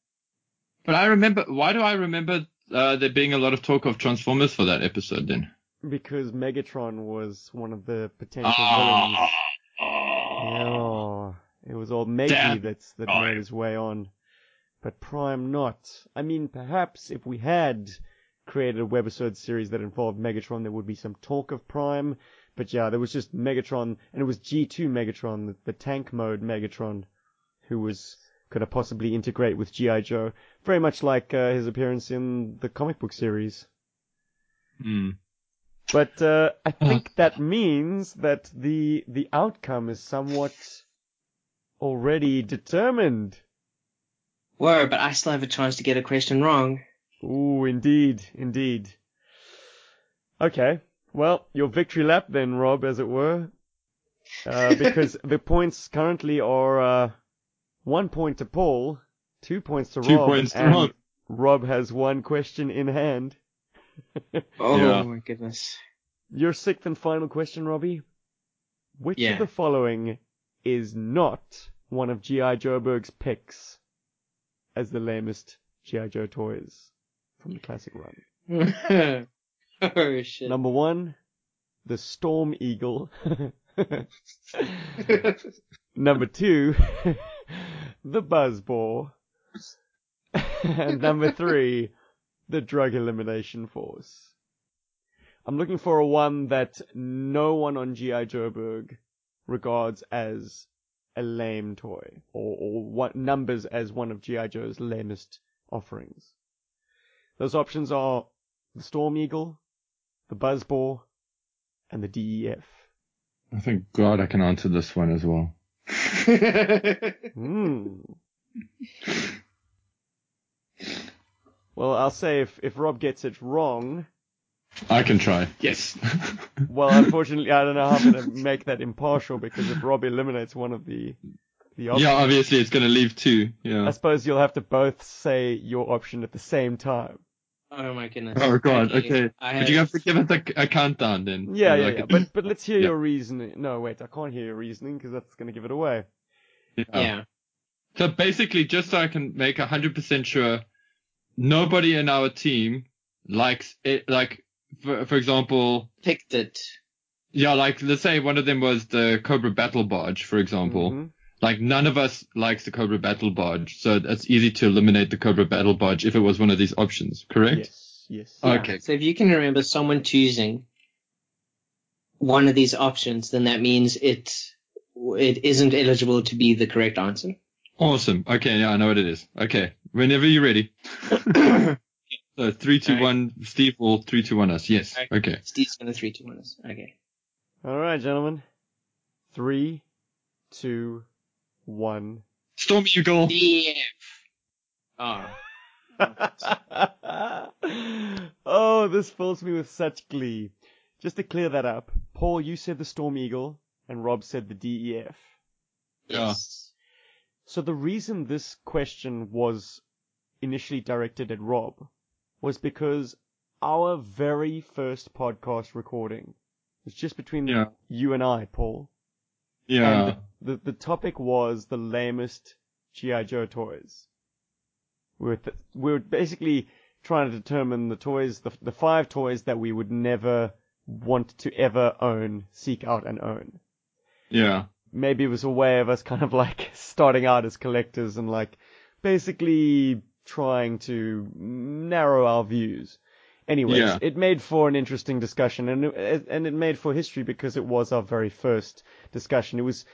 but I remember. Why do I remember uh, there being a lot of talk of Transformers for that episode then? Because Megatron was one of the potential Ah. villains. Oh. It was old Meggy that's that Prime. made his way on, but Prime not. I mean, perhaps if we had created a webisode series that involved Megatron, there would be some talk of Prime. But yeah, there was just Megatron, and it was G2 Megatron, the, the tank mode Megatron, who was could have possibly integrate with GI Joe, very much like uh, his appearance in the comic book series. Hmm. But uh, I think that means that the the outcome is somewhat already determined. Whoa, but I still have a chance to get a question wrong. Ooh, indeed, indeed. Okay, well, your victory lap then, Rob, as it were, uh, because the points currently are uh, one point to Paul, two points to Two Rob, points to and Rob. Rob has one question in hand. Oh Yeah. my goodness. Your sixth and final question, Robbie. Which Yeah. of the following is not one of G.I. Joeberg's picks as the lamest G.I. Joe toys from the classic run? oh shit. Number one, the Storm Eagle. Number two, the Buzzball. and number three, the Drug Elimination Force. I'm looking for a one that no one on G.I. Joeberg regards as a lame toy, or, or what numbers as one of G.I. Joe's lamest offerings. Those options are the Storm Eagle, the Buzzball, and the DEF. I think God I can answer this one as well. Hmm. Well, I'll say if, if Rob gets it wrong, I can try. Yes. well, unfortunately, I don't know how I'm going to make that impartial because if Rob eliminates one of the the options, yeah, obviously it's gonna leave two. Yeah. I suppose you'll have to both say your option at the same time. oh my goodness. Oh God. Okay. I But you have to give us a, a countdown then. Yeah, yeah, Like yeah. a- But but let's hear Yeah. your reasoning. No, wait, I can't hear your reasoning because that's going to give it away. yeah. Yeah. So basically, just so I can make hundred percent sure, nobody in our team likes it. Like, for, for example, Picked it. yeah, like let's say one of them was the Cobra Battle Barge, for example. Mhm. Like none of us likes the Cobra Battle Barge, so it's easy to eliminate the Cobra Battle Barge if it was one of these options, correct? Yes, yes. Yeah. Okay. So if you can remember someone choosing one of these options, then that means it it isn't eligible to be the correct answer. Awesome. Okay, yeah, I know what it is. Okay, whenever you're ready. so three, two, Alright. one. Steve will three, two, one us. Yes. Alright. Okay. Steve's gonna three two one us. Okay. All right, gentlemen. Three, two, one. Storm Eagle. DEF. Oh. oh, this fills me with such glee. Just to clear that up, Paul, you said the Storm Eagle, and Rob said the DEF. Yeah. Yes. So the reason this question was initially directed at Rob was because our very first podcast recording was just between Yeah. you and I, Paul. Yeah. And the, the topic was the lamest G.I. Joe toys. We were, th- we were basically trying to determine the toys, the, the five toys that we would never want to ever own, seek out and own. Yeah. Maybe it was a way of us kind of like starting out as collectors and like basically trying to narrow our views. Anyways, Yeah. it made for an interesting discussion and it, and it made for history because it was our very first discussion. It was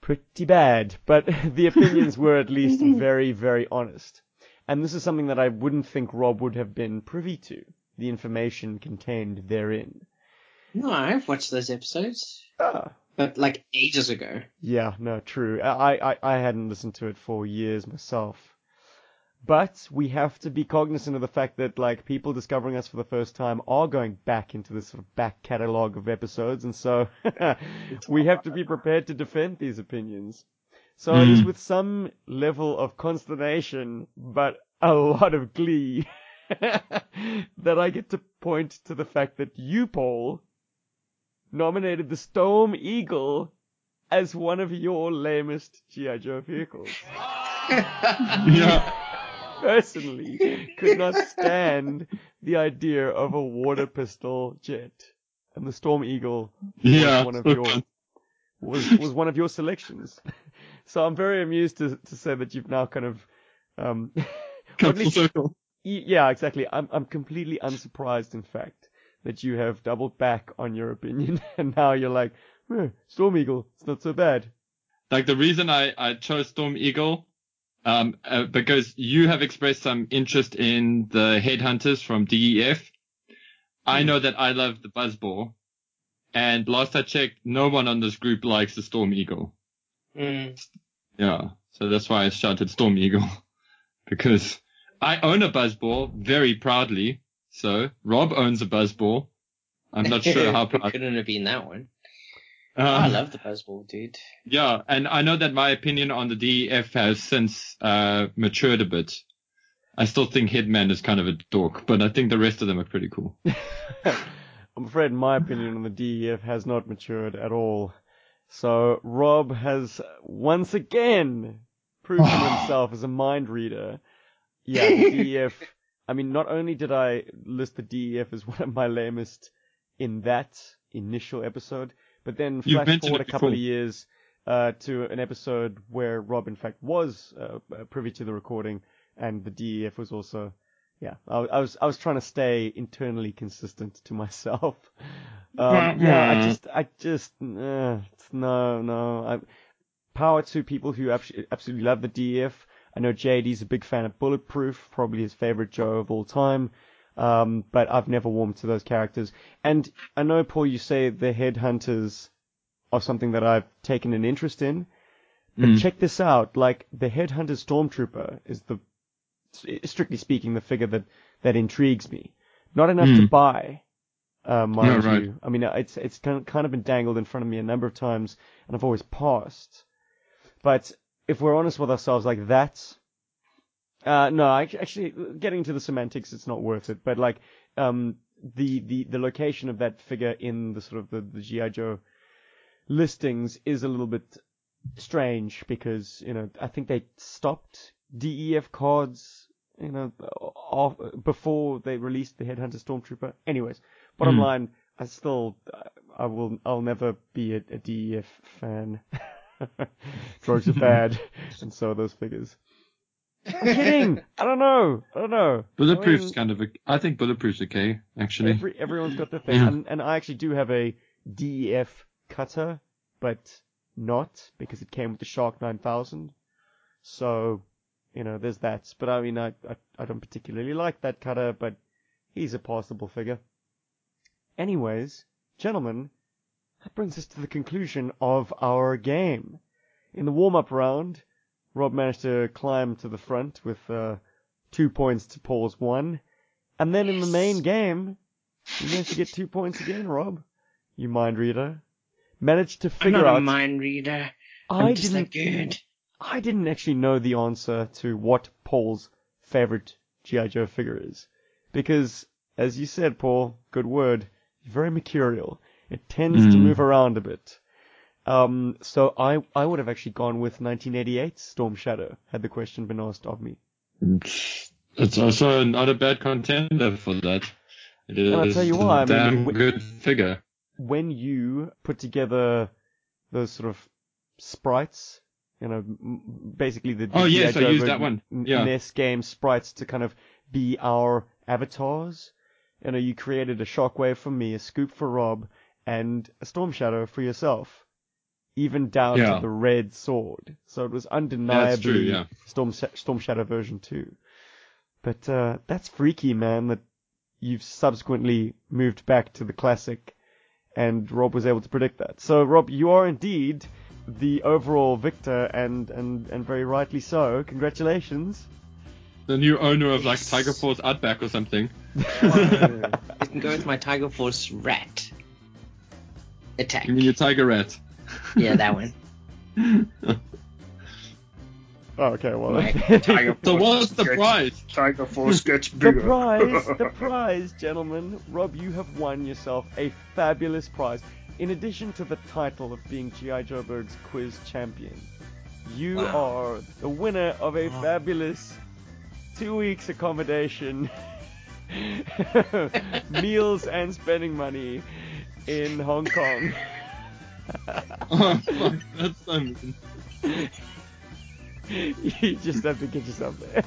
pretty bad, but the opinions were at least very, very honest. And this is something that I wouldn't think Rob would have been privy to, the information contained therein. No, I've watched those episodes, Ah, but like ages ago. Yeah, no, true. I, I, I hadn't listened to it for years myself. But we have to be cognizant of the fact that like people discovering us for the first time are going back into this sort of back catalogue of episodes, and so we have to be prepared to defend these opinions. So it is Mm. with some level of consternation, but a lot of glee, that I get to point to the fact that you, Paul, nominated the Storm Eagle as one of your lamest G.I. Joe vehicles. Yeah. Personally, could not stand the idea of a water pistol jet. And the Storm Eagle Yeah. one of your was was one of your selections. So I'm very amused to to say that you've now kind of um Come at full least- circle. Yeah, exactly. I'm I'm completely unsurprised, in fact, that you have doubled back on your opinion, and now you're like, eh, Storm Eagle, it's not so bad. Like the reason I, I chose Storm Eagle, um, uh, because you have expressed some interest in the headhunters from DEF. I Hmm. know that I love the Buzzball. And last I checked, no one on this group likes the Storm Eagle. Mm. Yeah. So that's why I shouted Storm Eagle. because I own a Buzzball very proudly. So Rob owns a Buzzball. I'm not sure how It proud. couldn't have been that one. Um, I love the Buzzball, dude. Yeah, and I know that my opinion on the DEF has since uh, matured a bit. I still think Headman is kind of a dork, but I think the rest of them are pretty cool. I'm afraid my opinion on the DEF has not matured at all. So Rob has once again proven himself as a mind reader. Yeah, the DEF. I mean, not only did I list the DEF as one of my lamest in that initial episode, but then You've flash forward a it couple of years uh, to an episode where Rob, in fact, was uh, privy to the recording, and the DEF was also yeah, I, I was I was trying to stay internally consistent to myself. Um, yeah, I just I just uh, no no. I, power to people who absolutely love the DEF. I know JD's a big fan of Bulletproof, probably his favorite Joe of all time. Um, but I've never warmed to those characters. And I know, Paul, you say the Headhunters are something that I've taken an interest in. But Mm. check this out. Like, the Headhunter Stormtrooper is the, strictly speaking, the figure that, that intrigues me. Not enough to Mm. buy, uh, mind Yeah, right. you. I mean, it's, it's kind of, kind of been dangled in front of me a number of times, and I've always passed. But if we're honest with ourselves, like that, uh, no, I, actually, getting into the semantics, it's not worth it. But like, um, the, the, the location of that figure in the sort of the, the G.I. Joe listings is a little bit strange because, you know, I think they stopped DEF cards, you know, off, before they released the Headhunter Stormtrooper. Anyways, bottom Hmm. line, I still, I will, I'll never be a, a DEF fan. Drugs are bad, and so are those figures. I'm kidding. I don't know. I don't know. Bulletproof's I mean, kind of a, I think Bulletproof's okay, actually. Every, everyone's got their thing, Yeah. and, and I actually do have a DEF cutter, but not because it came with the Shark 9000. So, you know, there's that. But I mean, I, I, I don't particularly like that cutter, but he's a passable figure. Anyways, gentlemen, that brings us to the conclusion of our game. In the warm-up round, Rob managed to climb to the front with uh, two points to Paul's one. And then in the main game, you managed to get two points again, Rob. You mind reader. Managed to figure I'm not out. a mind reader. I I'm just didn't. good. I didn't actually know the answer to what Paul's favorite GI Joe figure is, because as you said, Paul, good word, very mercurial. It tends to Mm. move around a bit. Um, so I I would have actually gone with 1988 Storm Shadow had the question been asked of me. It's also not a bad contender for that. It is And I'll tell you a why, I mean, damn good figure. when you put together those sort of sprites, you know, basically the, Oh, yes, I used that one. Yeah. NES game sprites to kind of be our avatars. You know, you created a Shockwave for me, a Scoop for Rob, and a Storm Shadow for yourself. Even down Yeah. to the red sword. So it was undeniably true, yeah. Storm, Storm Shadow version 2. But uh, that's freaky, man, that you've subsequently moved back to the classic and Rob was able to predict that. So, Rob, you are indeed the overall victor, and and and very rightly so. Congratulations. The new owner of like Tiger Force Outback or something. You can go with my Tiger Force rat. Attack. You mean your Tiger Rat? Yeah, that one. Oh, okay, well, My Tiger So what's the gets- prize? Tiger Force gets bigger. the prize, the prize, gentlemen. Rob, you have won yourself a fabulous prize. In addition to the title of being GI Joeberg's quiz champion, you Wow. are the winner of a fabulous two weeks accommodation, meals and spending money in Hong Kong. Oh, fuck, that's so mean. you just have to get yourself there.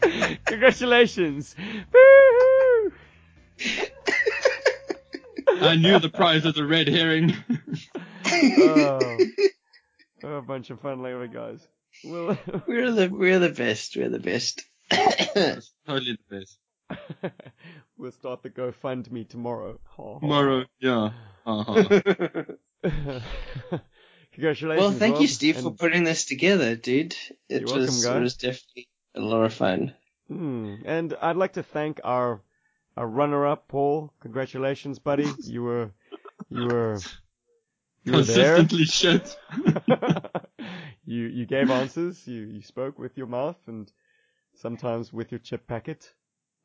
Congratulations! Woo-hoo! I knew the prize was a red herring. oh, oh, a bunch of fun later, guys. We'll, We're the we're the best. We're the best. Totally the best. we'll start the GoFundMe tomorrow. Tomorrow, yeah. Congratulations. well, thank you, Rob, Steve, for putting this together, dude. It You're welcome, was guy. it was definitely a lot of fun. Hmm. And I'd like to thank our our runner-up, Paul. Congratulations, buddy. You were you were you were there. Consistently shit. you you gave answers. You you spoke with your mouth and sometimes with your chip packet.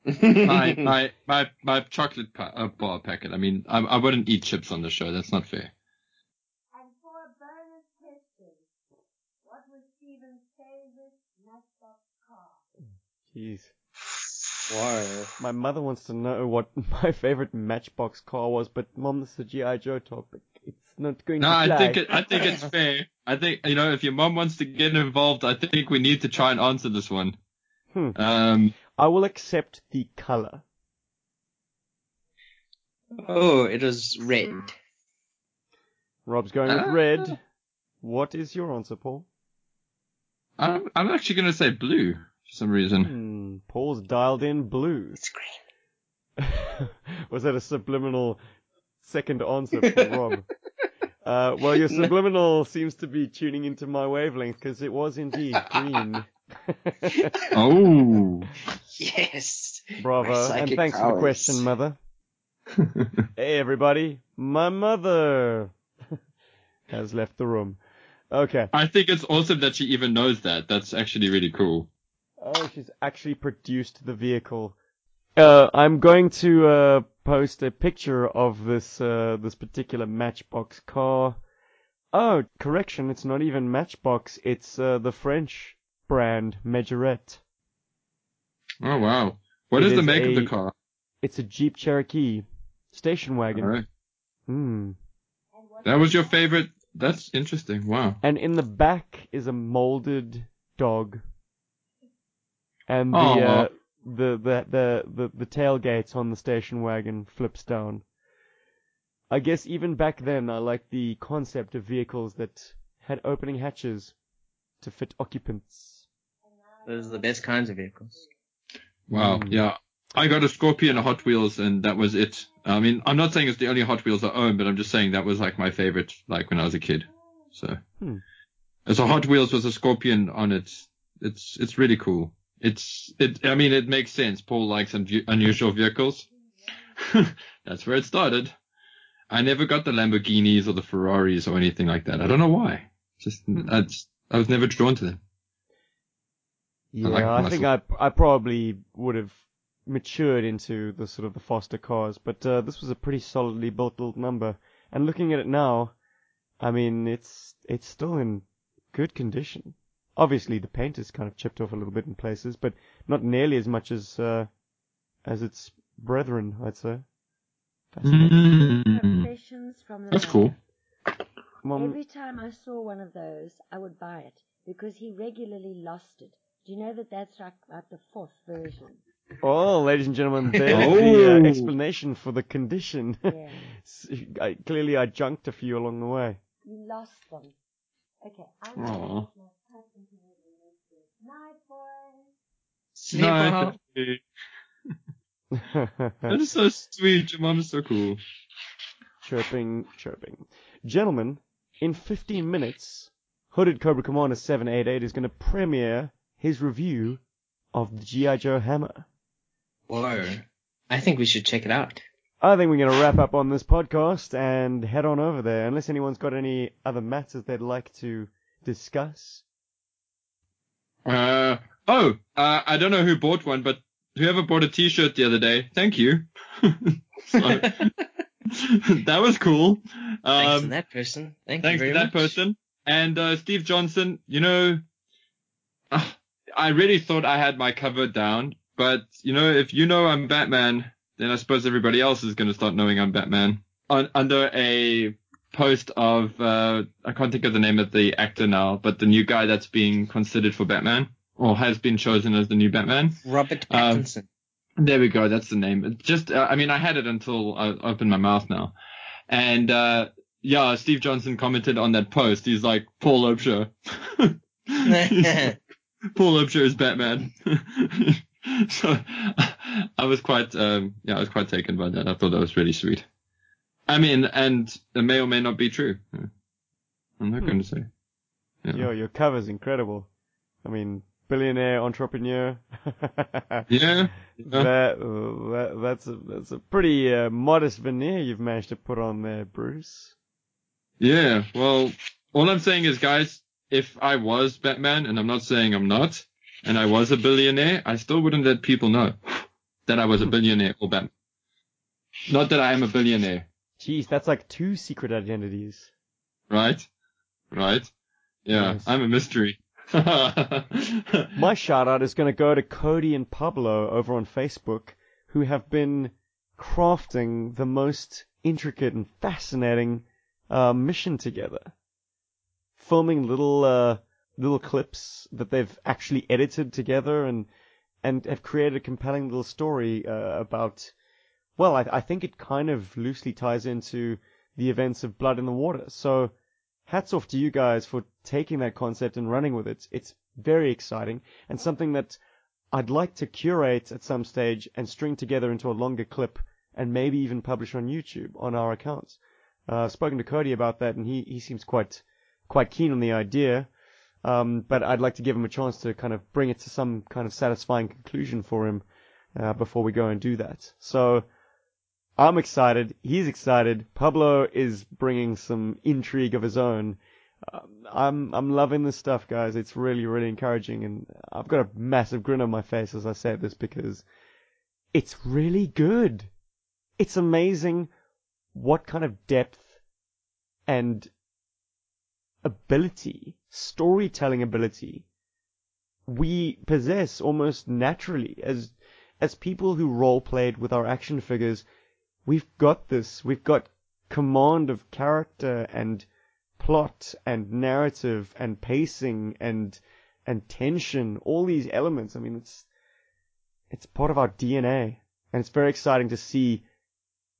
My, my, my, my chocolate pa- uh, bar packet. I mean, I, I wouldn't eat chips on the show. That's not fair. And for a bonus question, what was Stephen's favorite Matchbox car? Jeez. Why? My mother wants to know what my favorite Matchbox car was, but Mom, this is a GI Joe topic. It's not going No, to No, I think it, I think it's fair. I think you know if your mom wants to get involved, I think we need to try and answer this one. Hmm. Um, I will accept the color. Oh, it is red. Rob's going with Ah. red. What is your answer, Paul? I'm, I'm actually gonna say blue for some reason. Hmm, Paul's dialed in blue. It's green. was that a subliminal second answer for Rob? Uh, well, your subliminal seems to be tuning into my wavelength because it was indeed green. Oh, Yes. Bravo, and psychic thanks for the question, mother. Hey, everybody, my mother has left the room. Okay. I think it's awesome that she even knows that. That's actually really cool. Oh, she's actually produced the vehicle. Uh, I'm going to uh, post a picture of this uh, this particular Matchbox car. Oh, correction, it's not even Matchbox. It's uh, the French brand Majorette. Oh wow, What It is the is make of the car? It's a Jeep Cherokee station wagon. Alright. Hmm. That was your favorite. That's interesting. Wow. And in the back is a molded dog. And the Aw. uh, the, the the the the tailgate on the station wagon flips down. I guess even back then I liked the concept of vehicles that had opening hatches to fit occupants. Those are the best kinds of vehicles. Wow. Mm. Yeah. I got a Scorpion a Hot Wheels and that was it. I mean, I'm not saying it's the only Hot Wheels I own, but I'm just saying that was like my favorite, like when I was a kid. So, Hmm. it's a Hot Wheels with a scorpion on it. It's it's really cool. It's it. I mean, it makes sense. Paul likes un- unusual vehicles. That's where it started. I never got the Lamborghinis or the Ferraris or anything like that. I don't know why. Just I, just, I was never drawn to them. Yeah, like I, think I I probably would have matured into the sort of the Foster cars, but uh, this was a pretty solidly built little number. And looking at it now, I mean, it's it's still in good condition. Obviously, the paint is kind of chipped off a little bit in places, but not nearly as much as uh, as its brethren, I'd say. Fascinating. Mm. Confessions from the That's cool. Mom, Every time I saw one of those, I would buy it because he regularly lost it. Do you know that that's like, like the fourth version? oh, ladies and gentlemen, there's the uh, Oh. explanation for the condition. Yeah. I, clearly, I junked a few along the way. You lost them. Okay, I'm Aw. going to my cousin to the Night, boys. Sleep that is so sweet. Your mom is so cool. chirping, chirping. Gentlemen, in 15 minutes, Hooded Cobra Commander 788 is going to premiere his review of the G.I. Joe Hammer. Whoa. I think we should check it out. I think we're going to wrap up on this podcast and head on over there, unless anyone's got any other matters they'd like to discuss. Uh, oh, uh, I don't know who bought one, but whoever bought a t-shirt the other day, thank you. So, that was cool. Thanks Um, to that person. Thank thanks you very to that person. And uh, Steve Johnson, you know, uh, I really thought I had my cover down, but you know, if you know I'm Batman, then I suppose everybody else is going to start knowing I'm Batman. On, under a post of uh, I can't think of the name of the actor now, but the new guy that's being considered for Batman or has been chosen as the new Batman. Robert Um, Pattinson. There we go. That's the name. It Just, uh, I mean, I had it until I opened my mouth now. And, uh, yeah, Steve Johnson commented on that post. He's like, Paul Obsher. Paul Obsher is Batman. so I was quite, um, yeah, I was quite taken by that. I thought that was really sweet. I mean, and it may or may not be true. I'm not Hmm. going to say. Yeah. Yo, your cover's incredible. I mean, billionaire, entrepreneur. Yeah. That, that that's a that's a pretty uh, modest veneer you've managed to put on there, Bruce. Yeah, well, all I'm saying is, guys, if I was Batman, and I'm not saying I'm not, and I was a billionaire, I still wouldn't let people know that I was a billionaire or Batman. Not that I am a billionaire, Jeez, that's like two secret identities. right? Right? Yeah, Yes. I'm a mystery. My shout out is going to go to Cody and Pablo over on Facebook, who have been crafting the most intricate and fascinating uh, mission together. Filming little uh, little clips that they've actually edited together and and have created a compelling little story uh, about. Well, I, I think it kind of loosely ties into the events of Blood in the Water. So hats off to you guys for taking that concept and running with it. It's very exciting and something that I'd like to curate at some stage and string together into a longer clip and maybe even publish on YouTube on our accounts. Uh, I've spoken to Cody about that and he, he seems quite quite keen on the idea. Um, but I'd like to give him a chance to kind of bring it to some kind of satisfying conclusion for him uh, before we go and do that. So I'm excited. He's excited. Pablo is bringing some intrigue of his own. Um, I'm I'm loving this stuff, guys. It's really really encouraging, and I've got a massive grin on my face as I say this because it's really good. It's amazing what kind of depth and ability, storytelling ability, we possess almost naturally as as people who role played with our action figures. We've got this. We've got command of character and plot and narrative and pacing and and tension. All these elements. I mean, it's it's part of our DNA, and it's very exciting to see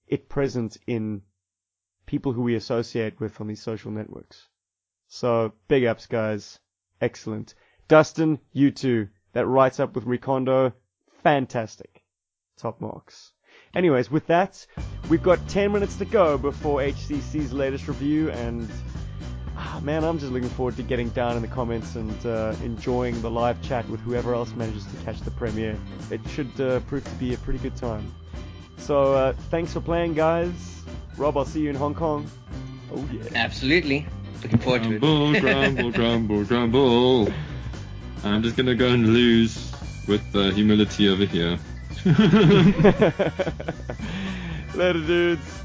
it present in people who we associate with on these social networks. So big ups, guys. Excellent. Dustin, you too. That writes up with Recondo. Fantastic. Top marks. Anyways, with that, we've got 10 minutes to go before HCC's latest review, and ah, man, I'm just looking forward to getting down in the comments and uh, enjoying the live chat with whoever else manages to catch the premiere. It should uh, prove to be a pretty good time. So uh, thanks for playing, guys. Rob, I'll see you in Hong Kong. Oh yeah. Absolutely. Looking forward to it. Grumble, grumble, grumble, grumble. I'm just gonna go and lose with the humility over here. Later, dudes.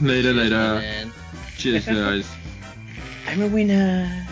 later, later. Man. Cheers, guys. I'm a winner.